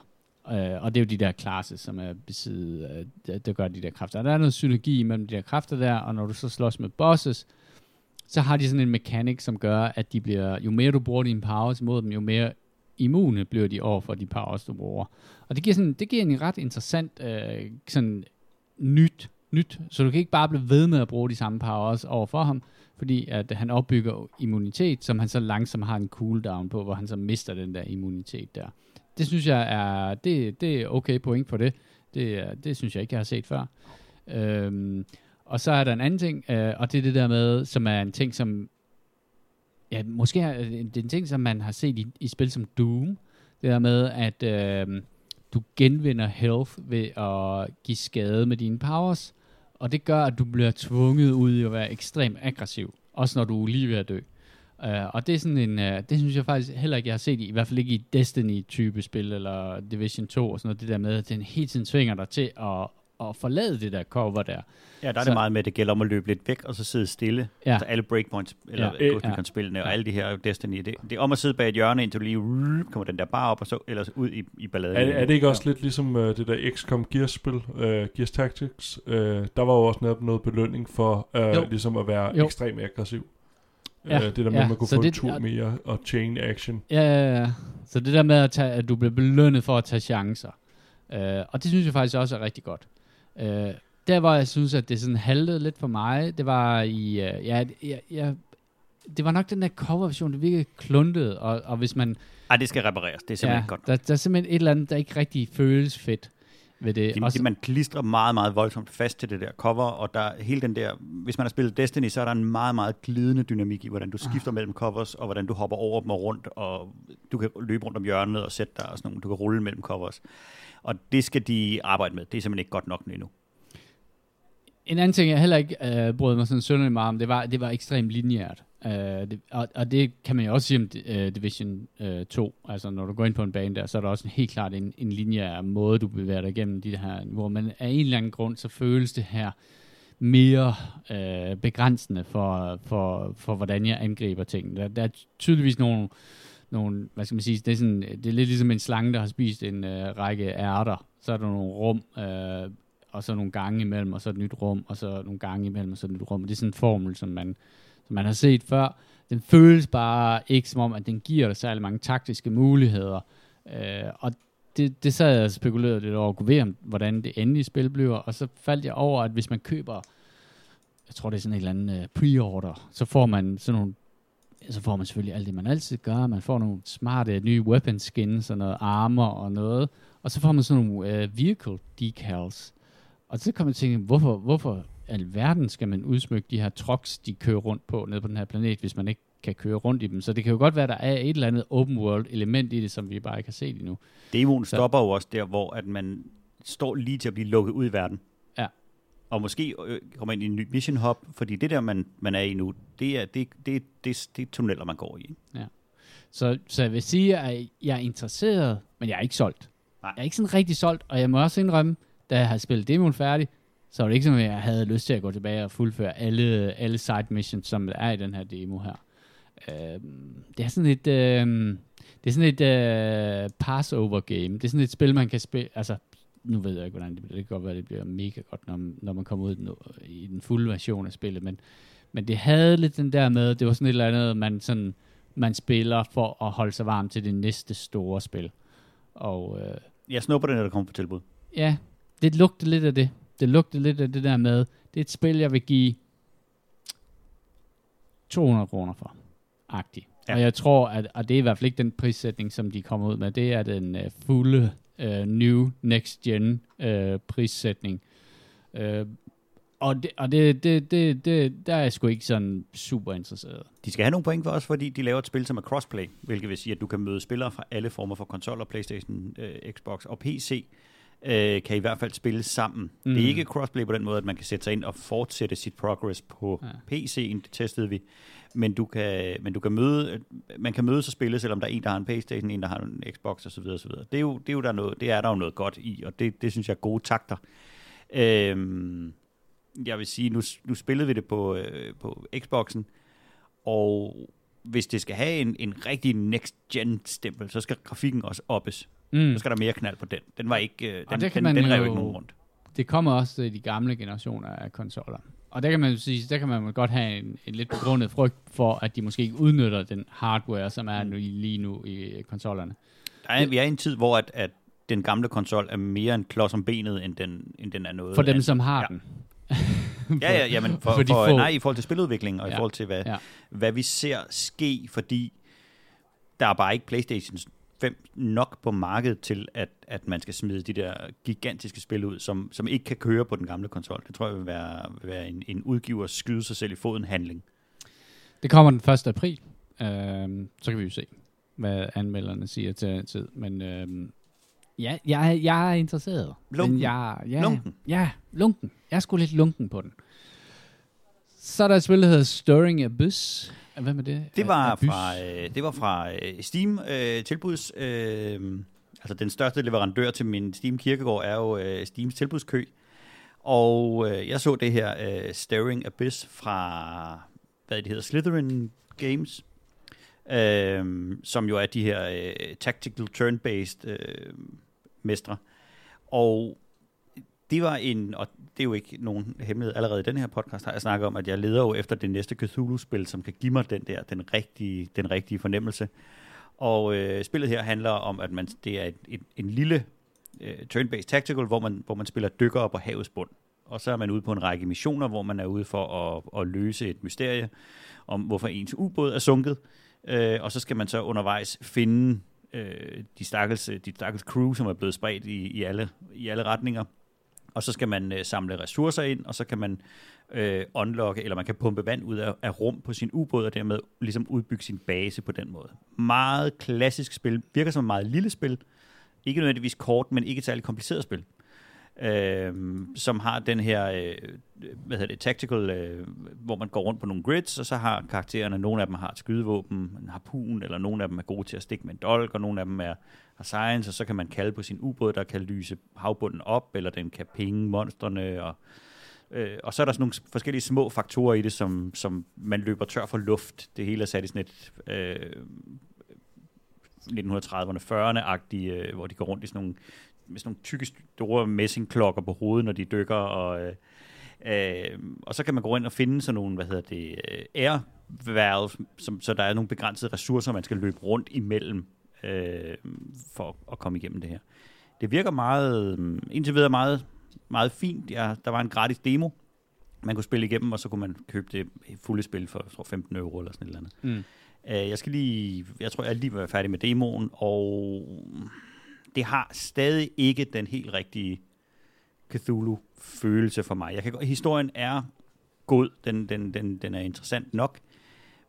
Øh, og det er jo de der klasser, som er besiddet, øh, der, der gør de der kræfter. Og der er noget synergi mellem de der kræfter der, og når du så slås med bosses, så har de sådan en mekanik, som gør, at de bliver, jo mere du bruger dine powers mod dem, jo mere immune bliver de over for de powers, du bruger. Og det giver, sådan, det giver en ret interessant øh, sådan nyt, nyt. Så du kan ikke bare blive ved med at bruge de samme powers over for ham, fordi at han opbygger immunitet, som han så langsomt har en cooldown på, hvor han så mister den der immunitet der. Det synes jeg er, det, det er okay point for det. Det, det synes jeg ikke, jeg har set før. Øhm, og så er der en anden ting, øh, og det er det der med, som er en ting, som ja, måske er det er en ting, som man har set i, i spil som Doom. Det der med, at øh, du genvinder health ved at give skade med dine powers, og det gør, at du bliver tvunget ud i at være ekstremt aggressiv, også når du er lige ved at dø. Uh, og det er sådan en, uh, det synes jeg faktisk heller ikke, jeg har set i, i hvert fald ikke i Destiny-type spil, eller Division 2 og sådan noget, det der med, at den hele tiden tvinger dig til at, at forlade det der cover der. Ja, der er Så- det meget med, at det gælder om at løbe lidt væk, og så sidde stille. Ja. Altså alle breakpoints, eller Ja. ja. Ghost Ja. Recon-spillene, og Ja. alle de her Destiny. Det, det er om at sidde bag et hjørne, indtil du lige rup, kommer den der bar op, og så ellers ud i, i balladen. Er, er det ikke også lidt ligesom uh, det der XCOM Gears-spil, uh, Gears Tactics? Uh, der var jo også noget belønning for Jo. uh, ligesom at være Jo. ekstremt aggressiv. Ja, uh, det der med, ja, at man kunne så få det- en tur og- mere og chain action. Ja, ja, ja. Så det der med, at, tage, at du bliver belønnet for at tage chancer. Uh, og det synes jeg faktisk også er rigtig godt. Uh, der, hvor jeg synes, at det sådan haltede lidt for mig, det var i... Uh, ja, ja, ja, det var nok den der coverversion, det virkede kluntet, og, og hvis man... Ej, det skal repareres. Det er simpelthen ja, ikke godt. der, der er simpelthen et eller andet, der ikke rigtig føles fedt ved det. De, Også- man klistrer meget, meget voldsomt fast til det der cover, og der er hele den der, hvis man har spillet Destiny, så er der en meget, meget glidende dynamik i, hvordan du skifter mellem covers, og hvordan du hopper over dem og rundt, og du kan løbe rundt om hjørnet og sætte dig og sådan nogle, du kan rulle mellem covers. Og det skal de arbejde med. Det er simpelthen ikke godt nok endnu. En anden ting, jeg heller ikke øh, brød mig sådan sønderlig meget om, det var, det var ekstremt lineært. Øh, det, og, og det kan man jo også sige om uh, Division øh, uh, 2. Altså, når du går ind på en bane der, så er der også en, helt klart en, en lineær måde, du bevæger dig igennem de her niveauer. Men af en eller anden grund, så føles det her mere uh, begrænsende for, for, for, hvordan jeg angriber ting. Der, der er tydeligvis nogle, nogle, hvad skal man sige, det er, sådan, det er lidt ligesom en slange, der har spist en øh, række ærter. Så er der nogle rum, øh, og så nogle gange imellem, og så et nyt rum, og så nogle gange imellem, og så et nyt rum. Det er sådan en formel, som man, som man har set før. Den føles bare ikke som om, at den giver dig særlig mange taktiske muligheder. Øh, og det, det sad jeg og spekulerede lidt over, kunne ved om, hvordan det endelige spil bliver, og så faldt jeg over, at hvis man køber, jeg tror det er sådan en eller anden uh, pre-order, så får man sådan nogle så får man selvfølgelig alt det, man altid gør. Man får nogle smarte øh, nye weapon skins og noget armor og noget. Og så får man sådan nogle uh, vehicle decals. Og så kan man tænke, hvorfor, hvorfor alverden skal man udsmykke de her trucks, de kører rundt på nede på den her planet, hvis man ikke kan køre rundt i dem. Så det kan jo godt være, der er et eller andet open world element i det, som vi bare ikke har set endnu. Demoen Så- stopper jo også der, hvor at man står lige til at blive lukket ud i verden. Ja. Og måske øh, kommer ind i en ny mission hub, fordi det der, man, man er i nu, det er, det, det, det, det er tunneller, man går i. Så, så jeg vil sige, at jeg er interesseret, men jeg er ikke solgt. Nej. Jeg er ikke sådan rigtig solgt, og jeg må også indrømme, da jeg har spillet demoen færdig, så var det ikke som, at jeg havde lyst til at gå tilbage og fuldføre alle, alle side missions, som er i den her demo her. Øhm, det er sådan et, øhm, det er sådan et øh, passover game. Det er sådan et spil, man kan spille, altså nu ved jeg ikke, hvordan det bliver. Det kan godt være, det bliver mega godt, når, når man kommer ud i den, i den fulde version af spillet, men, men det havde lidt den der med, det var sådan et eller andet, man sådan, man spiller for at holde sig varm til det næste store spil. Og øh, Jeg snupper det, når der kommer på tilbud. ja, det lugter lidt af det. Det lugter lidt af det der med, det er et spil, jeg vil give 200 kroner for. Agtigt. Ja. Og jeg tror, at og det er i hvert fald ikke den prissætning, som de kommer ud med. Det er den uh, fulde uh, new next gen uh, prissætning. Uh, og det, og det, det, det, det, der er jeg sgu ikke sådan super interesseret. De skal have nogle point for os, fordi de laver et spil, som er crossplay, hvilket vil sige, at du kan møde spillere fra alle former for konsoller, Playstation, øh, Xbox og PC, øh, kan i hvert fald spilles sammen. Mm. Det er ikke crossplay på den måde, at man kan sætte sig ind og fortsætte sit progress på ja. PC'en, det testede vi. Men du kan, men du kan møde, man kan mødes og spille, selvom der er en, der har en Playstation, en, der har en Xbox osv. osv. Det er jo, det er jo der noget, det er der jo noget godt i, og det, det synes jeg er gode takter. Øhm, jeg vil sige, nu, nu spillede vi det på, øh, på Xboxen, og hvis det skal have en, en rigtig next-gen stempel, så skal grafikken også oppes. Mm. Så skal der mere knald på den. Den var ikke, øh, den, den, den, den rev ikke nogen rundt. Det kommer også i de gamle generationer af konsoller. Og der kan man sige, der kan man godt have en, en lidt begrundet frygt for, at de måske ikke udnytter den hardware, som er nu, lige nu i konsollerne. Der er, vi er i en tid, hvor at, at den gamle konsol er mere en klods om benet, end den, end den er noget. For dem, som har ja. den. ja, ja, ja, men for, for, for nej, i forhold til spiludvikling, og ja. i forhold til, hvad, ja. hvad vi ser ske, fordi der er bare ikke Playstation 5 nok på markedet til, at, at man skal smide de der gigantiske spil ud, som, som ikke kan køre på den gamle konsol. Det tror jeg vil være, vil være en, en udgiver skyde sig selv i foden handling. Det kommer den 1. april. Uh, så kan vi jo se, hvad anmelderne siger til tid. Men uh, ja, jeg, jeg er interesseret. Lunken. Men jeg, ja, lunken. Ja, lunken. Jeg er sgu lidt lunken på den. Så er der et spil, der hedder Stirring Abyss. Hvad med det? Det var fra, øh, det var fra øh, Steam øh, tilbuds. Øh, altså den største leverandør til min Steam kirkegård er jo øh, Steams tilbudskø. Og øh, jeg så det her øh, Staring Abyss fra, hvad det hedder, Slytherin Games. Øh, som jo er de her øh, tactical turn-based øh, mestre. Og det var en, og det er jo ikke nogen hemmelighed, allerede i den her podcast har jeg snakket om, at jeg leder jo efter det næste Cthulhu-spil, som kan give mig den der, den rigtige, den rigtige fornemmelse. Og øh, spillet her handler om, at man, det er et, et, en lille øh, turn-based tactical, hvor man, hvor man spiller dykkere på havets bund. Og så er man ude på en række missioner, hvor man er ude for at, at løse et mysterie om, hvorfor ens ubåd er sunket. Øh, og så skal man så undervejs finde øh, de, stakkels, de stakkels crew, som er blevet spredt i, i, alle, i alle retninger og så skal man øh, samle ressourcer ind, og så kan man øh, unlocke, eller man kan pumpe vand ud af, af rum på sin ubåd, og dermed ligesom udbygge sin base på den måde. Meget klassisk spil, virker som et meget lille spil, ikke nødvendigvis kort, men ikke et særligt kompliceret spil. Øh, som har den her øh, hvad hedder det, tactical, øh, hvor man går rundt på nogle grids, og så har karaktererne, nogle af dem har et skydevåben, en harpun, eller nogle af dem er gode til at stikke med en dolk, og nogle af dem er har science, og så kan man kalde på sin ubåd, der kan lyse havbunden op, eller den kan pinge monsterne, og, øh, og så er der sådan nogle forskellige små faktorer i det, som, som man løber tør for luft. Det hele er sat i sådan et øh, 1930'erne, 40'erne-agtige, øh, hvor de går rundt i sådan nogle, med sådan nogle tykke, store messingklokker på hovedet, når de dykker, og... Øh, Øh, og så kan man gå ind og finde sådan nogle, hvad hedder det, øh, air valve, som, så der er nogle begrænsede ressourcer, man skal løbe rundt imellem øh, for at komme igennem det her. Det virker meget, øh, indtil videre meget, meget fint. Ja, der var en gratis demo, man kunne spille igennem, og så kunne man købe det fulde spil for jeg tror, 15 euro eller sådan et eller andet. Mm. Øh, jeg skal lige, jeg tror, jeg er lige været færdig med demoen, og det har stadig ikke den helt rigtige Cthulhu-følelse for mig. Jeg kan, historien er god, den, den, den, den er interessant nok,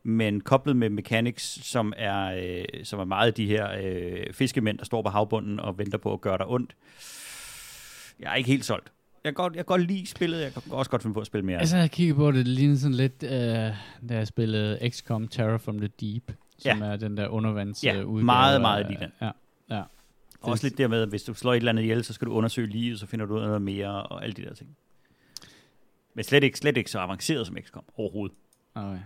men koblet med mechanics, som er, øh, som er meget de her øh, fiskemænd, der står på havbunden og venter på at gøre dig ondt. Jeg er ikke helt solgt. Jeg kan godt, jeg kan godt lide spillet, jeg kan også godt finde på at spille mere. Altså, jeg kigger på det, det ligner sådan lidt, øh, da jeg spillede XCOM Terror from the Deep, som ja. er den der undervands ja, udgave. meget, meget lige den. Ja, ja. Også lidt dermed, at hvis du slår et eller andet ihjel, så skal du undersøge livet, så finder du ud af noget mere, og alle de der ting. Men slet ikke, slet ikke så avanceret som XCOM overhovedet. Okay.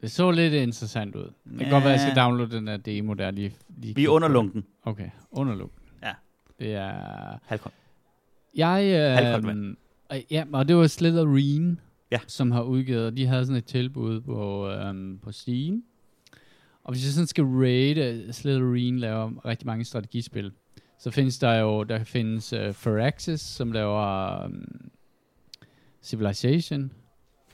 Det så lidt interessant ud. Det kan ja. godt være, at jeg skal downloade den der demo der lige. lige Vi er under lunken. Okay, under lunken. Ja. Det er... Halvkoldt. Jeg... Øh, Halvkoldt Ja, og det var Slytherin, ja. som har udgivet, de havde sådan et tilbud på, øhm, på Steam. Og hvis jeg sådan skal rate, Slytherin laver rigtig mange strategispil, så findes der jo, der findes uh, Firaxis, som laver um, Civilization,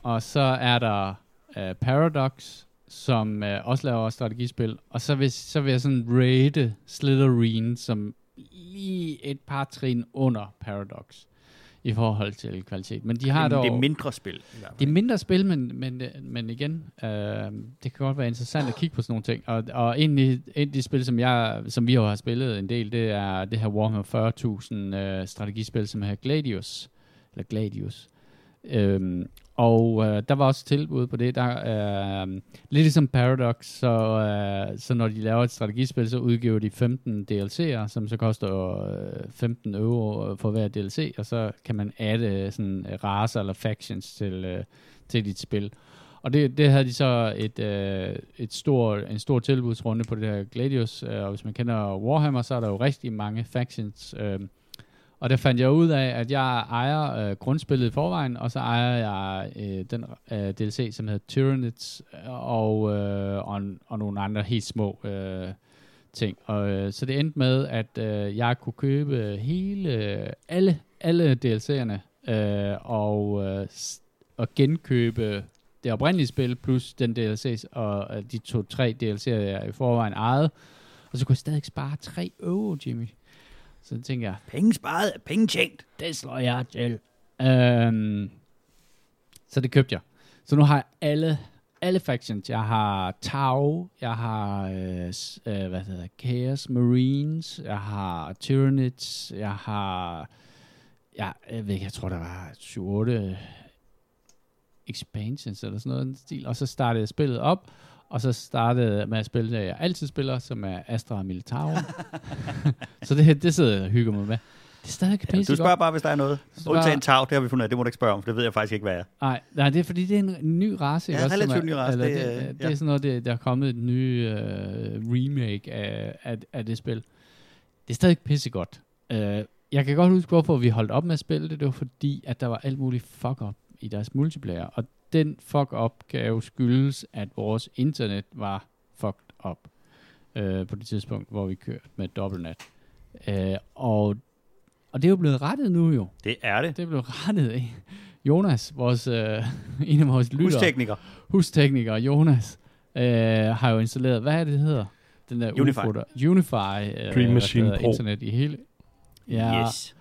og så er der uh, Paradox, som uh, også laver strategispil. Og så vil, så vil jeg sådan rate Slytherin som lige et par trin under Paradox. i forhold til kvalitet. Men de har det, dog... det er mindre spil. Det er mindre spil, men, men, men igen, øh, det kan godt være interessant at kigge på sådan nogle ting. Og, og en, af, en af de spil, som, jeg, som vi jo har spillet en del, det er det her Warhammer 40.000 øh, strategispil, som hedder Gladius. Eller Gladius. Øhm, og øh, der var også tilbud på det. Der er øh, lidt ligesom Paradox, så, øh, så når de laver et strategispil, så udgiver de 15 DLC'er, som så koster øh, 15 euro øh, for hver DLC, og så kan man adde øh, sådan øh, raser eller factions til, øh, til dit spil. Og det, det havde de så et, øh, et stor, en stor tilbudsrunde på det her Gladius, øh, og hvis man kender Warhammer, så er der jo rigtig mange factions, øh, og der fandt jeg ud af, at jeg ejer øh, grundspillet i forvejen, og så ejer jeg øh, den øh, DLC, som hedder Tyranids, øh, og, øh, og, og nogle andre helt små øh, ting. Og, øh, så det endte med, at øh, jeg kunne købe hele, alle, alle DLC'erne, øh, og, øh, og genkøbe det oprindelige spil, plus den DLC, og øh, de to-tre DLC'er, jeg i forvejen ejede. Og så kunne jeg stadig spare 3 euro, Jimmy. Så tænker jeg, Penge sparet penge tjent. det slår jeg til. Øhm, så det købte jeg. Så nu har jeg alle, alle factions. Jeg har Tau, jeg har øh, øh, hvad hedder, Chaos Marines, jeg har Tyranids, jeg har, ja, jeg ved ikke, jeg tror der var 7-8 expansions eller sådan noget den stil. Og så startede jeg spillet op, og så startede jeg med at spille det, jeg altid spiller, som er Astra Militarum. så det, det sidder jeg og hygger mig med. Det er stadig Ja, du spørger bare, hvis der er noget. Undtagen tav, det har vi fundet af. Det må du ikke spørge om, for det ved jeg faktisk ikke, hvad er. Nej, nej, det er fordi, det er en, ny race. Ja, også, relativt ny race, det, det, øh, det, ja. er sådan noget, det, der er kommet et nye uh, remake af, af, af det spil. Det er stadig pissegodt. Uh, jeg kan godt huske, hvorfor vi holdt op med at spille det. Det var fordi, at der var alt muligt fuck-up i deres multiplayer. Og den fuck-up kan jo skyldes, at vores internet var fucked up uh, på det tidspunkt, hvor vi kørte med dobbeltnat. Uh, og, og det er jo blevet rettet nu jo. Det er det. Det blev rettet af Jonas, vores, øh, en af vores lyttere, Hustekniker. hustekniker Jonas, øh, har jo installeret, hvad er det, det hedder? Den der Unify. UFO, der, Unify øh, Dream Machine Pro. internet i hele. Ja, Yes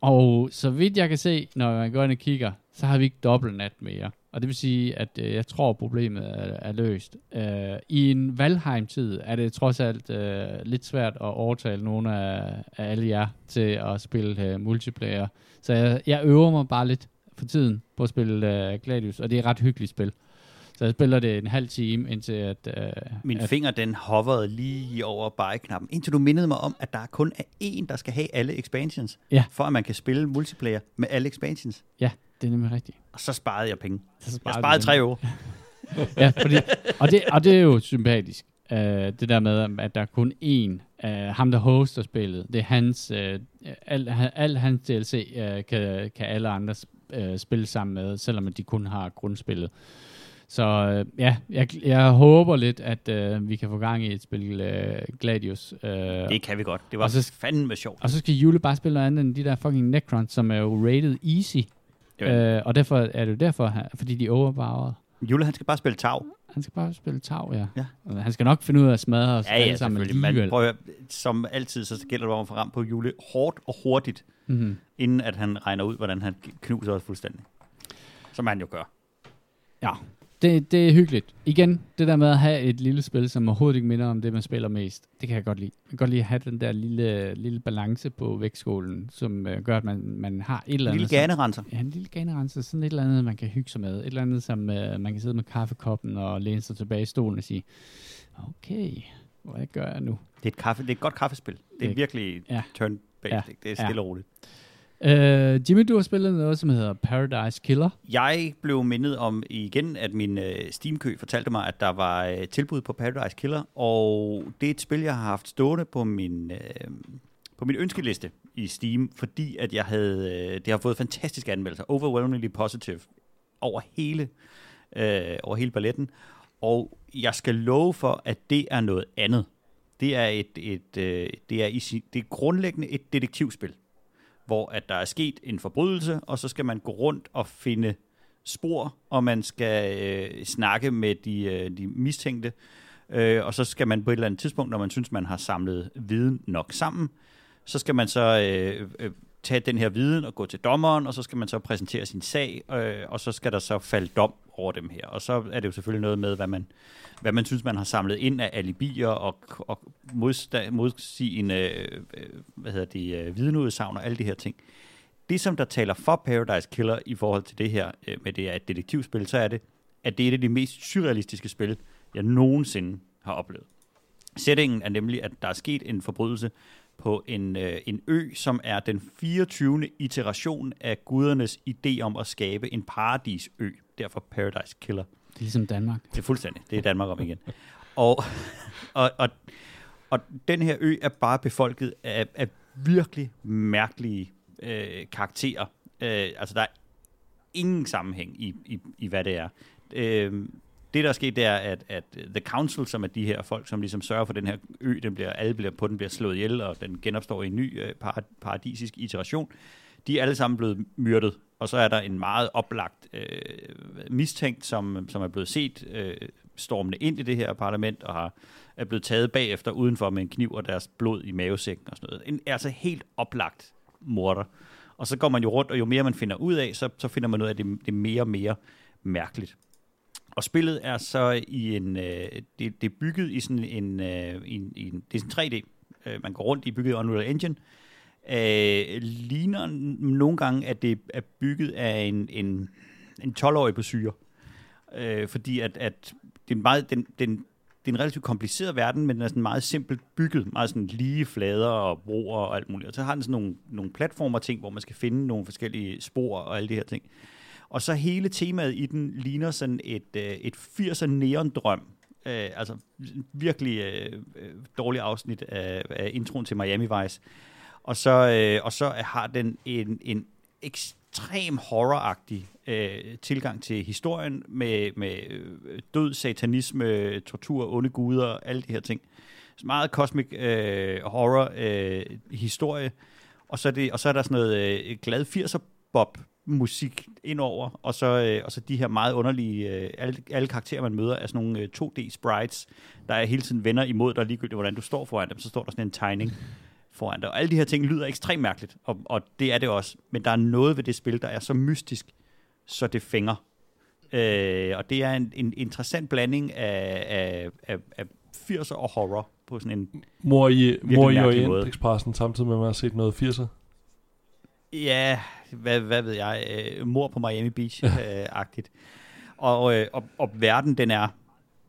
og så vidt jeg kan se, når man går ind og kigger, så har vi ikke dobbeltnat mere. Og det vil sige, at øh, jeg tror, problemet er, er løst. Øh, I en Valheim-tid er det trods alt øh, lidt svært at overtale nogle af, af alle jer til at spille øh, multiplayer. Så jeg, jeg øver mig bare lidt for tiden på at spille øh, Gladius, og det er et ret hyggeligt spil. Så jeg spiller det en halv time, indtil at... Øh, Min at, finger, den hoverede lige over buy-knappen, indtil du mindede mig om, at der kun er én, der skal have alle expansions, Ja. for at man kan spille multiplayer med alle expansions. Ja, det er nemlig rigtigt. Og så sparede jeg penge. Så Jeg sparer vi sparede. 3 euro. ja, fordi, og, det, og det er jo sympatisk. Uh, det der med, at der er kun én, uh, ham der hoster spillet, det er hans, uh, alt, alt hans DLC uh, kan, kan alle andre uh, spille sammen med, selvom de kun har grundspillet. Så uh, ja, jeg, jeg håber lidt, at uh, vi kan få gang i et spil uh, Gladius. Uh, Det kan vi godt. Det var Og så- fandme sjovt. og så skal Jule bare spille noget andet end de der fucking Necrons, som er jo rated easy. Ja. Uh, og derfor er det jo derfor, fordi de er overpowered. Jule, han skal bare spille tav. Han skal bare spille tag, ja. Ja. Han skal nok finde ud af at smadre os Ja, alle ja, sammen alligevel. Men prøv at, som altid, så gælder det om at få ramt på Jule hårdt og hurtigt, Mm-hmm. inden at han regner ud, hvordan han knuser os fuldstændig. Som han jo gør. Ja, det, det er hyggeligt. Igen, det der med at have et lille spil, som overhovedet ikke minder om det, man spiller mest, det kan jeg godt lide. Jeg kan godt lide at have den der lille, lille balance på vægtskålen, som øh, gør, at man, man har et eller En andet... lille ganerenser. Ja, en lille ganerenser. Sådan et eller andet, man kan hygge sig med. Et eller andet, som øh, man kan sidde med kaffekoppen og læne sig tilbage i stolen og sige, okay, hvad gør jeg nu? Det er et, kaffe, det er et godt kaffespil. Det er Det- virkelig ja. turn-based. Ja. Det er stille og roligt. Øh, Jimmy, du har spillet noget, som hedder Paradise Killer. Jeg blev mindet om igen, at min øh, Steam-kø fortalte mig, at der var øh, tilbud på Paradise Killer, og det er et spil, jeg har haft stående på min, øh, på min ønskeliste i Steam, fordi at jeg havde, øh, det har fået fantastiske anmeldelser, overwhelmingly positive, over hele, øh, over hele balletten, og jeg skal love for, at det er noget andet. Det er et, et øh, det er i det er grundlæggende et detektivspil hvor at der er sket en forbrydelse, og så skal man gå rundt og finde spor, og man skal øh, snakke med de, øh, de mistænkte, øh, og så skal man på et eller andet tidspunkt, når man synes, man har samlet viden nok sammen, så skal man så øh, øh, tage den her viden og gå til dommeren, og så skal man så præsentere sin sag, øh, og så skal der så falde dom over dem her. Og så er det jo selvfølgelig noget med, hvad man, hvad man synes, man har samlet ind af alibier og, og modsta- modsigende øh, øh, hvad hedder det, øh, vidneudsagn og alle de her ting. Det, som der taler for Paradise Killer i forhold til det her, øh, med det er et detektivspil, så er det, at det er et af de mest surrealistiske spil, jeg nogensinde har oplevet. Sætningen er nemlig, at der er sket en forbrydelse på en, øh, en ø, som er den 24. iteration af gudernes idé om at skabe en paradisø. Derfor Paradise Killer. Ligesom Danmark. Det er fuldstændig. Det er Danmark om igen. Og, og, og, og den her ø er bare befolket af, af virkelig mærkelige øh, karakterer. Øh, altså, der er ingen sammenhæng i, i, i hvad det er. Øh, det, der er sket, det er, at, at The Council, som er de her folk, som ligesom sørger for, at den her ø, den bliver, alle bliver, på den bliver slået ihjel, og den genopstår i en ny øh, paradisisk iteration, de er alle sammen blevet myrdet. Og så er der en meget oplagt øh, mistænkt, som, som er blevet set øh, stormende ind i det her parlament, og har, er blevet taget bagefter udenfor med en kniv og deres blod i mavesækken og sådan noget. En altså helt oplagt morder. Og så går man jo rundt, og jo mere man finder ud af, så, så finder man ud af, at det, det er mere og mere mærkeligt. Og spillet er så i en, øh, det, det er bygget i sådan en, øh, en, en det er sådan 3D. Øh, man går rundt i bygget Unreal Engine. Øh, ligner nogle gange, at det er bygget af en, en, en 12-årig på syre. Øh, fordi at, at det er meget, den, den, det er en relativt kompliceret verden, men den er sådan meget simpelt bygget, meget sådan lige flader og broer og alt muligt. Og så har den sådan nogle, nogle platformer ting, hvor man skal finde nogle forskellige spor og alle de her ting. Og så hele temaet i den ligner sådan et, øh, et 80'er neon-drøm. Øh, altså virkelig øh, øh dårlig afsnit af, af introen til Miami Vice. Og så, øh, og så har den en, en ekstrem horroragtig øh, tilgang til historien med, med øh, død, satanisme, tortur, onde guder, alle de her ting. Så meget cosmic øh, horror øh, historie. Og så, er det, og så er der sådan noget øh, glad 80'er bob musik indover, og så, øh, og så de her meget underlige, øh, alle, alle karakterer, man møder, er sådan nogle øh, 2D-sprites, der er hele tiden venner imod dig, ligegyldigt hvordan du står foran dem, så står der sådan en tegning foran dig. Og alle de her ting lyder ekstremt mærkeligt, og, og det er det også. Men der er noget ved det spil, der er så mystisk, så det fænger. Øh, og det er en, en interessant blanding af, af, af, af 80'er og horror på sådan en Mor i, mor i mærkelig måde. Orientexpressen, samtidig med, at man har set noget 80'er. Ja, hvad, hvad ved jeg, øh, mor på Miami Beach-agtigt. og, øh, og, og verden, den er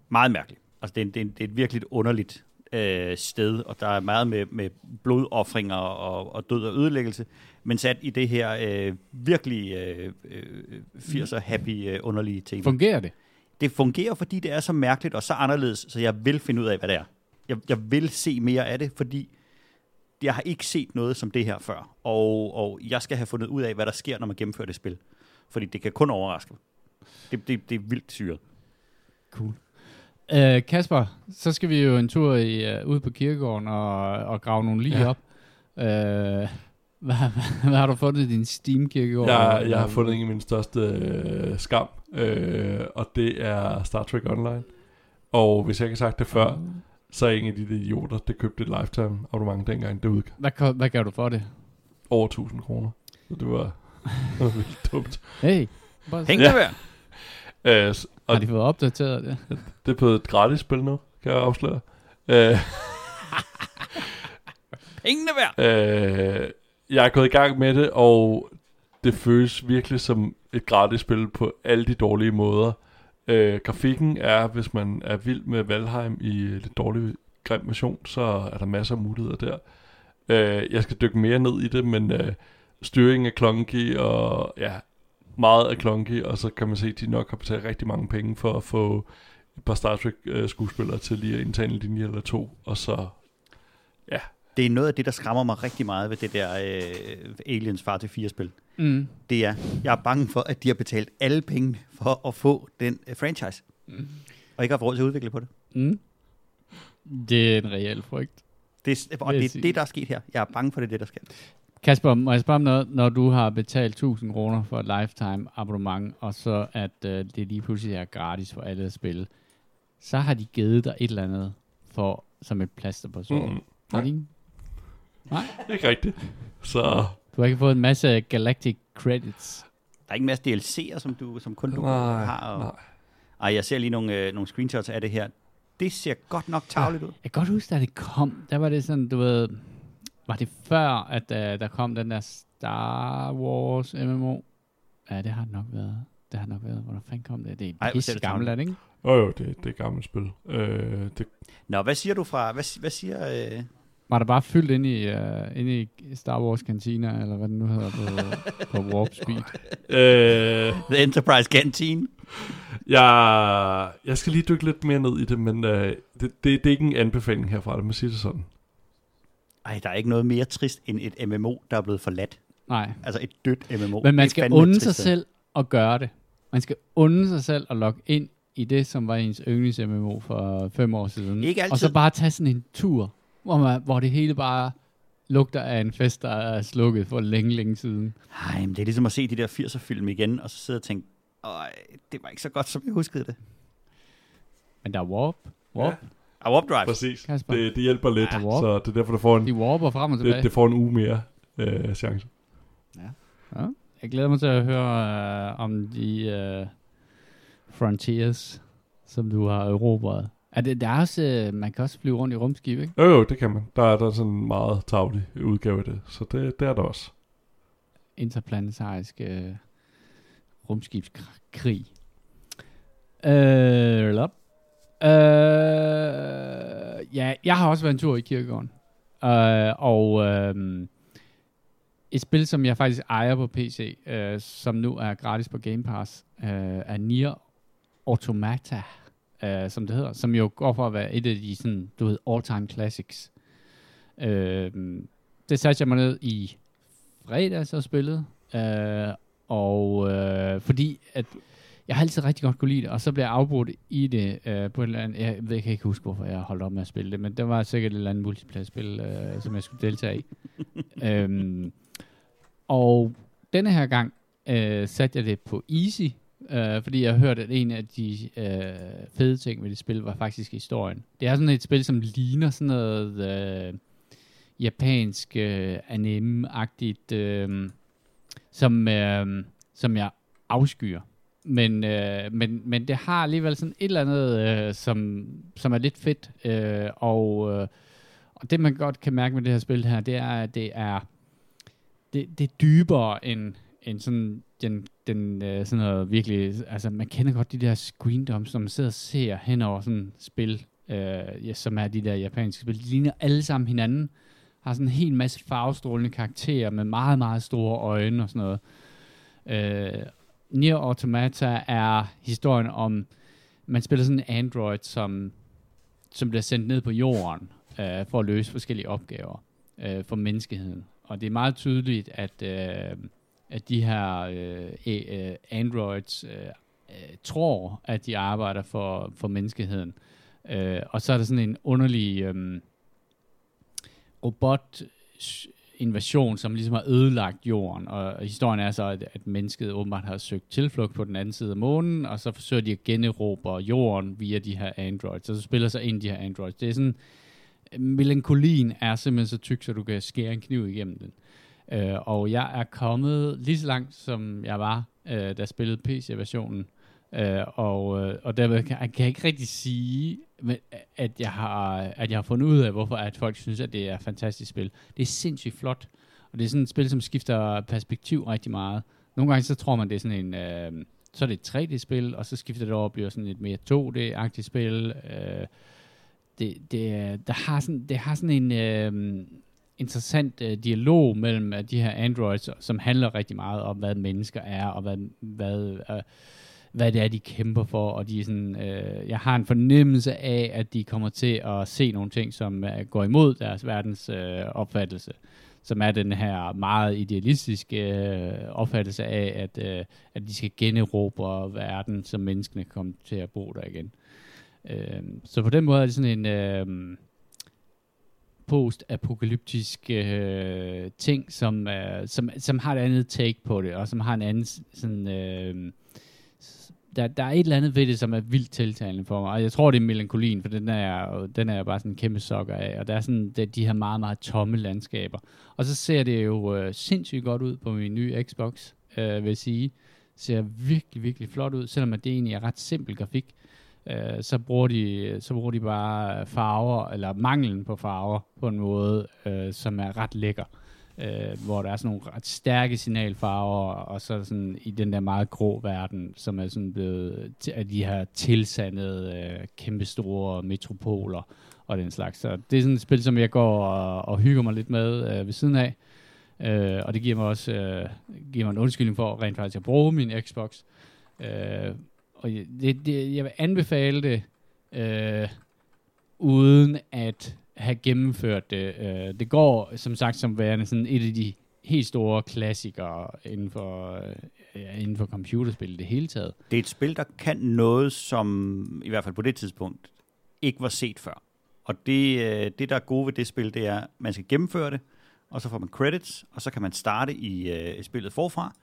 meget mærkelig. Altså, det er, det er, det er et virkelig et øh, sted, og der er meget med, med blodoffringer og, og død og ødelæggelse, men sat i det her øh, virkelig øh, øh, 80'er happy øh, underlige tema. Fungerer det? det fungerer, fordi det er så mærkeligt og så anderledes, så jeg vil finde ud af, hvad det er. Jeg, jeg vil se mere af det, fordi jeg har ikke set noget som det her før, og, og jeg skal have fundet ud af, hvad der sker, når man gennemfører det spil. Fordi det kan kun overraske. Det, det, det er vildt syret. Cool. Uh, Kasper, så skal vi jo en tur i, uh, ud på kirkegården og, og grave nogle lige Ja. op. Uh, hvad, hvad, hvad har du fundet i din Steam-kirkegård? Jeg, jeg har fundet en af mine største øh, skam, øh, og det er Star Trek Online. Og hvis jeg ikke har sagt det før, så er en af de der idioter, der købte et lifetime abonnement dengang det udkom. Hvad, ko- hvad gav du for det? Over 1000 kroner. Så det var, det var vildt dumt. Hey, bare, Hæng Ja. det værd. Øh, s- har og de fået opdateret det? det er på et gratis spil nu, kan jeg afsløre. Øh, Pengene værd. Øh, jeg er gået i gang med det, og det føles virkelig som et gratis spil på alle de dårlige måder. Øh, grafikken er, hvis man er vild med Valheim i lidt dårlig grim version, så er der masser af muligheder der. Øh, jeg skal dykke mere ned i det, men øh, styringen er clunky, og ja, meget er clunky, og så kan man se, at de nok har betalt rigtig mange penge for at få et par Star Trek øh, skuespillere til lige at indtage en linje eller to, og så ja, det er noget af det, der skræmmer mig rigtig meget ved det der øh, Aliens Far til 4-spil. Mm. Det er, jeg er bange for, at de har betalt alle penge for at få den øh, franchise. Mm. Og ikke har råd til at udvikle på det. Mm. Det er en reel frygt. Det er, og det er det, der er sket her. Jeg er bange for, det er det, der sker. Kasper, må jeg spørge om noget? Når du har betalt 1000 kroner for et lifetime abonnement, og så at øh, det lige pludselig er gratis for alle at spille, så har de givet dig et eller andet for, som et plaster på såret. mm, Har Nej? ikke rigtigt. Så Du har ikke fået en masse Galactic credits. Der er ikke en masse DLC'er, som, du, som kun du nej, har. Og... nej. Ej, jeg ser lige nogle, øh, nogle screenshots af det her. Det ser godt nok tavligt ud. Jeg kan godt huske, da det kom, der var det sådan, du ved, var det før, at uh, der kom den der Star Wars MMO? Ja, det har det nok været. Det har det nok været. Hvornår fanden kom det? Det er Ej, pisse det gammelt, er det ikke? Jo, jo, det, det er et gammelt spil. Øh, det, Nå, hvad siger du fra... Hvad, hvad siger... Øh... Var der bare fyldt ind i, uh, ind i Star Wars kantina, eller hvad det nu hedder på, på Warp Speed? øh, The Enterprise Canteen? jeg, jeg skal lige dykke lidt mere ned i det, men øh, det, det, det er ikke en anbefaling herfra, lad mig sige det sådan. Ej, der er ikke noget mere trist end et MMO, der er blevet forladt. Nej. Altså et dødt MMO. Men man Det skal unde sig det. selv at gøre det. Man skal unde sig selv at logge ind i det, som var ens yndlings-MMO for fem år siden. Ikke altid. Og så bare tage sådan en tur, hvor, man, hvor det hele bare lugter af en fest, der er slukket for længe, længe siden. Ej, men det er ligesom at se de der 80'er-film igen, og så sidde og tænke, Øj, det var ikke så godt, som jeg huskede det. Men der er warp. Warp. Ja. Ah, Warp Drive. Præcis. Kasper. Det, det hjælper lidt, Ja. så det er derfor, du får en, De warper frem og tilbage. det, det får en uge mere øh, chance. Ja. Jeg glæder mig til at høre øh, om de øh, frontiers, som du har erobret. Er det, der er også, øh, man kan også flyve rundt i rumskib, ikke? Jo, jo, det kan man. Der er der sådan en meget tavlig udgave af det, så det, det er der også. Interplanetarisk øh, rumskibskrig. Øh, lop. øh, ja, jeg har også været en tur i kirkegården. Øh, og øh, et spil, som jeg faktisk ejer på PC, øh, som nu er gratis på Game Pass, øh, er Nier Automata, øh, som det hedder, som jo går for at være et af de sådan, du ved, all-time classics. Øh, det satte jeg mig ned i fredags og spillede, øh, og øh, fordi at jeg har altid rigtig godt kunne lide det, og så blev jeg afbrudt i det øh, på et eller andet, jeg, ved, jeg kan ikke huske, hvorfor jeg holdt op med at spille det, men der var sikkert et eller andet multiplayer-spil, øh, som jeg skulle deltage i. øhm, og denne her gang øh, satte jeg det på easy, øh, fordi jeg hørte, at en af de øh, fede ting ved det spil var faktisk historien. Det er sådan et spil, som ligner sådan noget øh, japansk øh, anime-agtigt, øh, som, øh, som jeg afskyer. Men, øh, men, men det har alligevel sådan et eller andet, øh, som, som er lidt fedt. Øh, og, øh, og det man godt kan mærke med det her spil her, det er, at det er, det, det er dybere end, en sådan den, den øh, sådan noget virkelig, altså man kender godt de der screendoms, som man sidder og ser hen over sådan spil, øh, ja, som er de der japanske spil. De ligner alle sammen hinanden, har sådan en hel masse farvestrålende karakterer med meget, meget store øjne og sådan noget. Øh, Nier Automata er historien om, man spiller sådan en android, som, som bliver sendt ned på jorden øh, for at løse forskellige opgaver øh, for menneskeheden. Og det er meget tydeligt, at, øh, at de her øh, e, øh, androids øh, øh, tror, at de arbejder for, for menneskeheden. Øh, og så er der sådan en underlig øh, robot invasion, som ligesom har ødelagt jorden, og historien er så, at, at mennesket åbenbart har søgt tilflugt på den anden side af månen, og så forsøger de at generobre jorden via de her androids, og så spiller sig ind de her androids. Det er sådan, melankolien er simpelthen så tyk, så du kan skære en kniv igennem den. Øh, og jeg er kommet lige så langt, som jeg var, øh, da jeg spillede PC-versionen, Øh, og, øh, og derved kan, kan jeg ikke rigtig sige, men, at jeg har at jeg har fundet ud af, hvorfor at folk synes, at det er et fantastisk spil. Det er sindssygt flot, og det er sådan et spil, som skifter perspektiv rigtig meget. Nogle gange så tror man, det er sådan en, øh, så er det et 3D-spil, og så skifter det over og bliver sådan et mere 2D-agtigt spil. Øh, det, det, der har sådan, det har sådan en øh, interessant øh, dialog mellem øh, de her androids, som handler rigtig meget om, hvad mennesker er, og hvad, hvad øh, hvad det er, de kæmper for, og de er sådan, øh, jeg har en fornemmelse af, at de kommer til at se nogle ting, som øh, går imod deres verdens øh, opfattelse, som er den her meget idealistiske øh, opfattelse af, at, øh, at de skal generobre verden, så menneskene kommer til at bo der igen. Øh, så på den måde er det sådan en øh, postapokalyptisk øh, ting, som, øh, som, som har et andet take på det, og som har en anden sådan... Øh, der, der er et eller andet ved det, som er vildt tiltalende for mig. Og jeg tror, det er melankolien, for den er, den er jeg bare sådan en kæmpe sokker af. Og der er sådan det, de her meget, meget tomme landskaber. Og så ser det jo øh, sindssygt godt ud på min nye Xbox, øh, vil jeg sige. Ser virkelig, virkelig flot ud, selvom det egentlig er ret simpel grafik. Øh, så, bruger de, så bruger de bare farver, eller manglen på farver, på en måde, øh, som er ret lækker øh, hvor der er sådan nogle ret stærke signalfarver, og så sådan i den der meget grå verden, som er sådan blevet af de her tilsandede, øh, kæmpestore metropoler og den slags. Så det er sådan et spil, som jeg går og, og hygger mig lidt med øh, ved siden af. Øh, og det giver mig også øh, giver mig en undskyldning for rent faktisk at bruge min Xbox. Øh, og det, det, jeg vil anbefale det, øh, uden at have gennemført det. Øh, det går som sagt som værende sådan et af de helt store klassikere inden for, øh, inden for computerspil i det hele taget. Det er et spil, der kan noget, som i hvert fald på det tidspunkt ikke var set før. Og det, øh, det der er gode ved det spil, det er, at man skal gennemføre det, og så får man credits, og så kan man starte i øh, spillet forfra,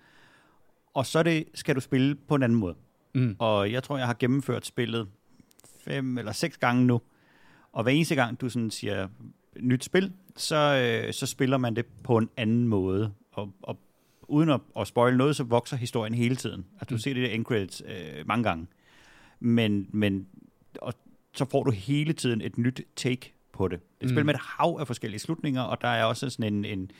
og så det, skal du spille på en anden måde. Mm. Og jeg tror, jeg har gennemført spillet fem eller seks gange nu, og hver eneste gang, du sådan siger nyt spil, så, øh, så spiller man det på en anden måde. Og, og uden at, at spoil noget, så vokser historien hele tiden. Altså, du mm. ser det der end credits øh, mange gange. Men, men og så får du hele tiden et nyt take på det. Det er et mm. spil med et hav af forskellige slutninger, og der er også sådan en... en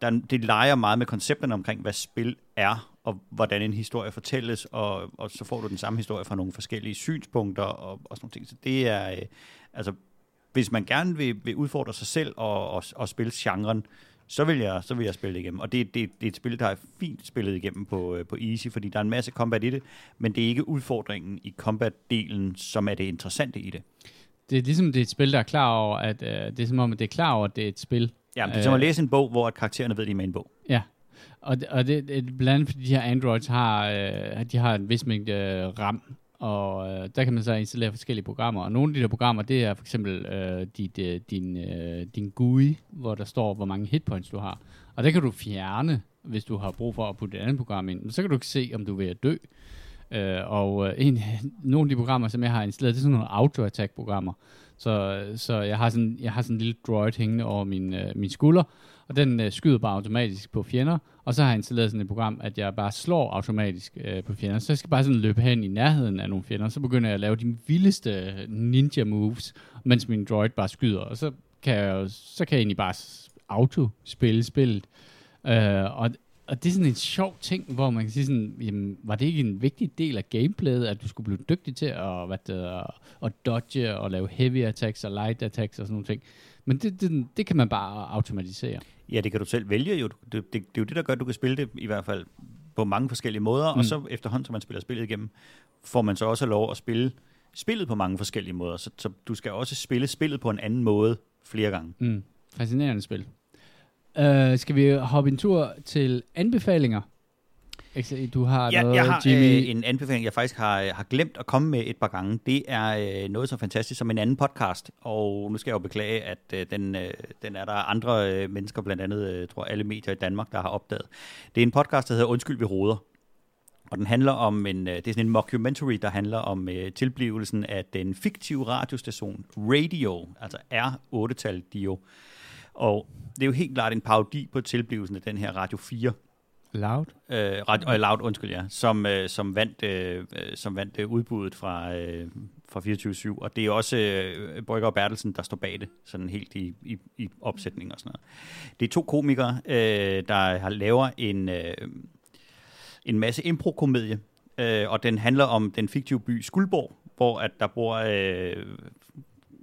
der, det leger meget med koncepterne omkring, hvad spil er, og hvordan en historie fortælles, og, og så får du den samme historie fra nogle forskellige synspunkter og, og sådan nogle ting. Så det er, øh, altså, hvis man gerne vil, vil udfordre sig selv og, og, og spille genren, så vil jeg, så vil jeg spille det igennem. Og det, det, det er et spil, der er fint spillet igennem på, øh, på Easy, fordi der er en masse combat i det, men det er ikke udfordringen i combat-delen, som er det interessante i det. Det er ligesom, det er et spil, der er klar over, at øh, det er som om, at det er klar over, at det er et spil. Ja, det er som at øh, læse en bog, hvor at karaktererne ved, de er med en bog. Ja, og, det, og det, det, blandt andet fordi de her Androids har, øh, de har en vis mængde øh, RAM, og øh, der kan man så installere forskellige programmer. Og nogle af de der programmer, det er for eksempel øh, dit, øh, din, øh, din GUI, hvor der står, hvor mange hitpoints du har. Og det kan du fjerne, hvis du har brug for at putte et andet program ind. Så kan du se, om du er ved at dø. Øh, og øh, en, nogle af de programmer, som jeg har installeret, det er sådan nogle auto-attack-programmer. Så, så jeg, har sådan, jeg har sådan en lille droid hængende over min, øh, min skulder, og den øh, skyder bare automatisk på fjender, og så har jeg installeret sådan et program, at jeg bare slår automatisk øh, på fjender. Så jeg skal bare sådan løbe hen i nærheden af nogle fjender, så begynder jeg at lave de vildeste ninja moves, mens min droid bare skyder, og så kan jeg, så kan jeg egentlig bare auto-spille spillet. Øh, og, og det er sådan en sjov ting, hvor man kan sige sådan, jamen, var det ikke en vigtig del af gameplayet, at du skulle blive dygtig til at, hvad det, at, at dodge og lave heavy attacks og light attacks og sådan nogle ting. Men det, det, det kan man bare automatisere. Ja, det kan du selv vælge jo. Det, det, det er jo det, der gør, at du kan spille det i hvert fald på mange forskellige måder, mm. og så efterhånden, som man spiller spillet igennem, får man så også lov at spille spillet på mange forskellige måder. Så, så du skal også spille spillet på en anden måde flere gange. Mm. Fascinerende spil. Uh, skal vi hoppe en tur til anbefalinger? Du har ja, noget, jeg har Jimmy. Øh, en anbefaling, jeg faktisk har, har glemt at komme med et par gange. Det er øh, noget så fantastisk som en anden podcast, og nu skal jeg jo beklage, at øh, den, øh, den er der andre øh, mennesker, blandt andet, øh, tror alle medier i Danmark, der har opdaget. Det er en podcast, der hedder Undskyld, vi råder. Og den handler om en, øh, det er sådan en mockumentary, der handler om øh, tilblivelsen af den fiktive radiostation Radio, altså R8-tal Dio. Og det er jo helt klart en parodi på tilblivelsen af den her Radio 4 Loud? Øh, radio, øh, Loud, undskyld, ja. Som, øh, som vandt, øh, øh som vandt øh, udbuddet fra, øh, fra 24-7. Og det er også øh, Brygger og Bertelsen, der står bag det, sådan helt i, i, i opsætning og sådan noget. Det er to komikere, øh, der har laver en, øh, en masse impro-komedie, øh, og den handler om den fiktive by Skuldborg, hvor at der bor øh,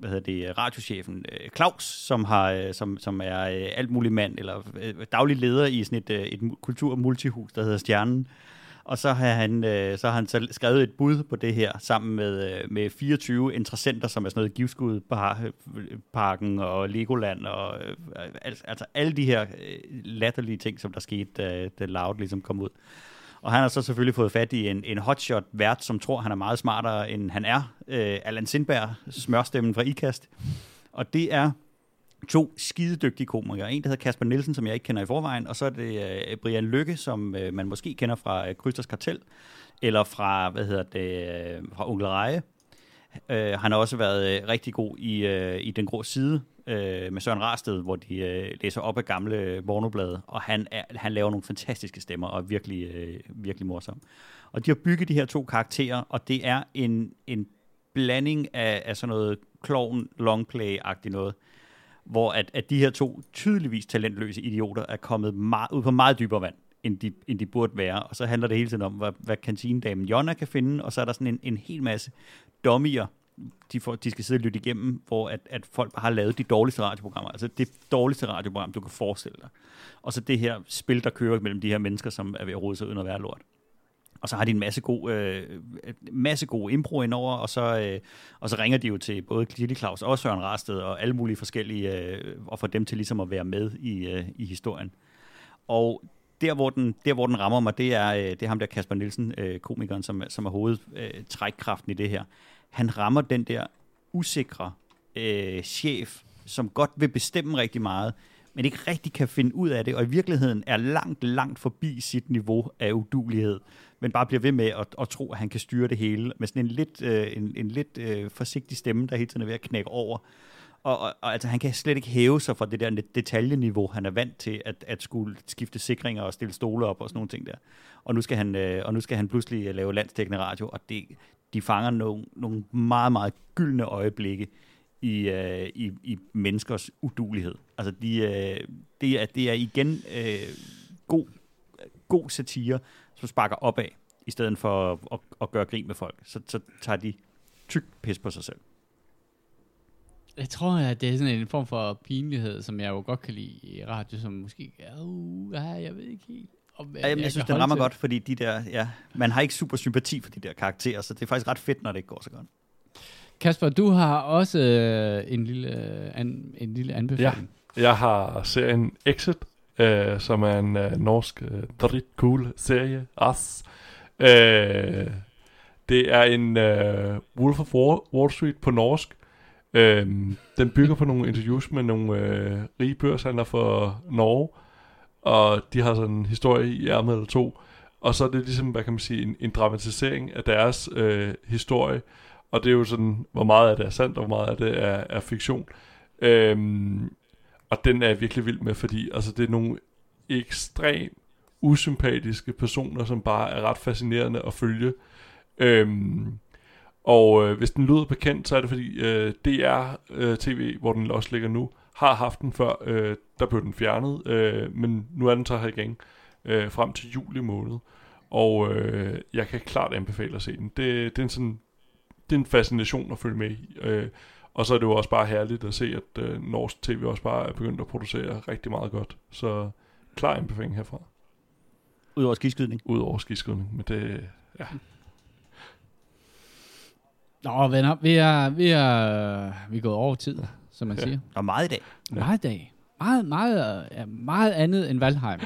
hvad hedder det, radiochefen øh, Claus, som, har, øh, som, som er øh, alt mulig mand, eller daglig leder i sådan et, et kulturmultihus, der hedder Stjernen. Og så har han, så har han så skrevet et bud på det her, sammen med, med 24 interessenter, som er sådan noget Givskud Parken og Legoland, og altså alle de her latterlige ting, som der skete, da, da Loud ligesom kom ud. Og han har så selvfølgelig fået fat i en, en hotshot vært, som tror, han er meget smartere, end han er. Øh, Allan Sindberg, smørstemmen fra IKAST. Og det er to skidedygtige komikere. En, der hedder Kasper Nielsen, som jeg ikke kender i forvejen, og så er det øh, Brian Lykke, som øh, man måske kender fra øh, Krysters Kartel, eller fra, hvad hedder det, øh, fra Onkel Reje. Øh, han har også været øh, rigtig god i, øh, i Den Grå Side øh, med Søren Rarsted, hvor de øh, læser op af gamle øh, pornoblade, og han, er, han laver nogle fantastiske stemmer, og er virkelig, øh, virkelig morsom. Og de har bygget de her to karakterer, og det er en, en blanding af, af sådan noget clown longplay-agtigt noget, hvor at, at de her to tydeligvis talentløse idioter er kommet meget, ud på meget dybere vand, end de, end de burde være. Og så handler det hele tiden om, hvad, hvad kantinedamen Jonna kan finde, og så er der sådan en, en hel masse dummier, de, får, de skal sidde og lytte igennem, hvor at, at folk har lavet de dårligste radioprogrammer. Altså det dårligste radioprogram, du kan forestille dig. Og så det her spil, der kører mellem de her mennesker, som er ved at rode sig under være lort. Og så har de en masse god, øh, masse god impro indover, og så, øh, og så ringer de jo til både Lille Claus og Søren Rasted og alle mulige forskellige, øh, og får dem til ligesom at være med i, øh, i historien. Og der hvor, den, der, hvor den rammer mig, det er, øh, det er ham der Kasper Nielsen, øh, komikeren, som, som er hovedtrækkraften øh, i det her. Han rammer den der usikre øh, chef, som godt vil bestemme rigtig meget, men ikke rigtig kan finde ud af det, og i virkeligheden er langt, langt forbi sit niveau af udulighed, men bare bliver ved med at, at tro, at han kan styre det hele, med sådan en lidt, øh, en, en lidt øh, forsigtig stemme, der hele tiden er ved at knække over. Og, og, og altså, han kan slet ikke hæve sig fra det der detaljeniveau, han er vant til at, at skulle skifte sikringer og stille stole op og sådan nogle ting der. Og nu skal han, øh, og nu skal han pludselig øh, lave landstækkende radio, og det, de fanger nogle, nogle meget, meget gyldne øjeblikke i, øh, i, i menneskers udulighed. Altså, de, øh, det, er, det er igen øh, god, god satire, som sparker opad, i stedet for at, at, at gøre grin med folk. Så, så tager de tyk pis på sig selv. Jeg tror, at det er sådan en form for pinlighed, som jeg jo godt kan lide i radio, som måske er, uh, jeg ved ikke helt. Om, ja, jamen, jeg synes, det rammer til. godt, fordi de der, ja, man har ikke super sympati for de der karakterer, så det er faktisk ret fedt, når det ikke går så godt. Kasper, du har også øh, en, lille, øh, an, en lille anbefaling. Ja, jeg har serien Exit, øh, som er en øh, norsk øh, drit cool serie. As. Øh, det er en øh, Wolf of Wall Street på norsk. Øh, den bygger på nogle interviews med nogle øh, rige børshandlere for Norge, og de har sådan en historie i ærmet eller to. Og så er det ligesom, hvad kan man sige, en, en dramatisering af deres øh, historie. Og det er jo sådan, hvor meget af det er sandt, og hvor meget af det er, er fiktion. Øhm, og den er jeg virkelig vild med, fordi altså, det er nogle ekstremt usympatiske personer, som bare er ret fascinerende at følge. Øhm, og øh, hvis den lyder bekendt, så er det fordi øh, DR øh, TV, hvor den også ligger nu, har haft den før. Øh, der blev den fjernet, øh, men nu er den så her igen øh, frem til juli måned. Og øh, jeg kan klart anbefale at se den. Det, det er en sådan det er en fascination at følge med i. Øh, og så er det jo også bare herligt at se, at øh, norsk tv også bare er begyndt at producere rigtig meget godt. Så klar anbefaling herfra. Udover skiskydning? Udover skiskydning, men det, ja. Nå, venner, vi er, vi er, vi er gået over tid, som man siger. Og meget i dag. Meget i dag. Meget, meget, meget andet end Valheim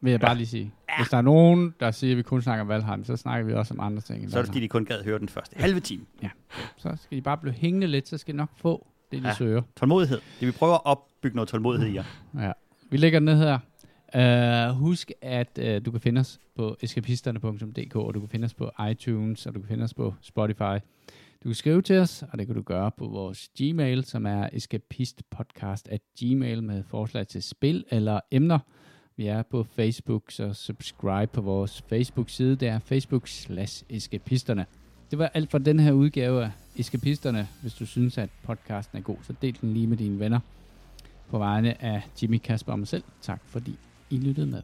vil jeg bare lige sige. Hvis der er nogen, der siger, at vi kun snakker om Valheim, så snakker vi også om andre ting. Så er det fordi, de kun gad høre den første halve time. Ja, så skal de bare blive hængende lidt, så skal de nok få det, de ja. søger. Tålmodighed. Det vi prøver at opbygge noget tålmodighed i jer. Ja. Vi lægger den ned her. Uh, husk, at uh, du kan finde os på eskapisterne.dk, og du kan finde os på iTunes, og du kan finde os på Spotify. Du kan skrive til os, og det kan du gøre på vores Gmail, som er escapistpodcast at gmail med forslag til spil eller emner. Vi er på Facebook, så subscribe på vores Facebook-side. Det er facebook slash eskapisterne. Det var alt for den her udgave af Eskapisterne. Hvis du synes, at podcasten er god, så del den lige med dine venner. På vegne af Jimmy, Kasper og mig selv, tak fordi I lyttede med.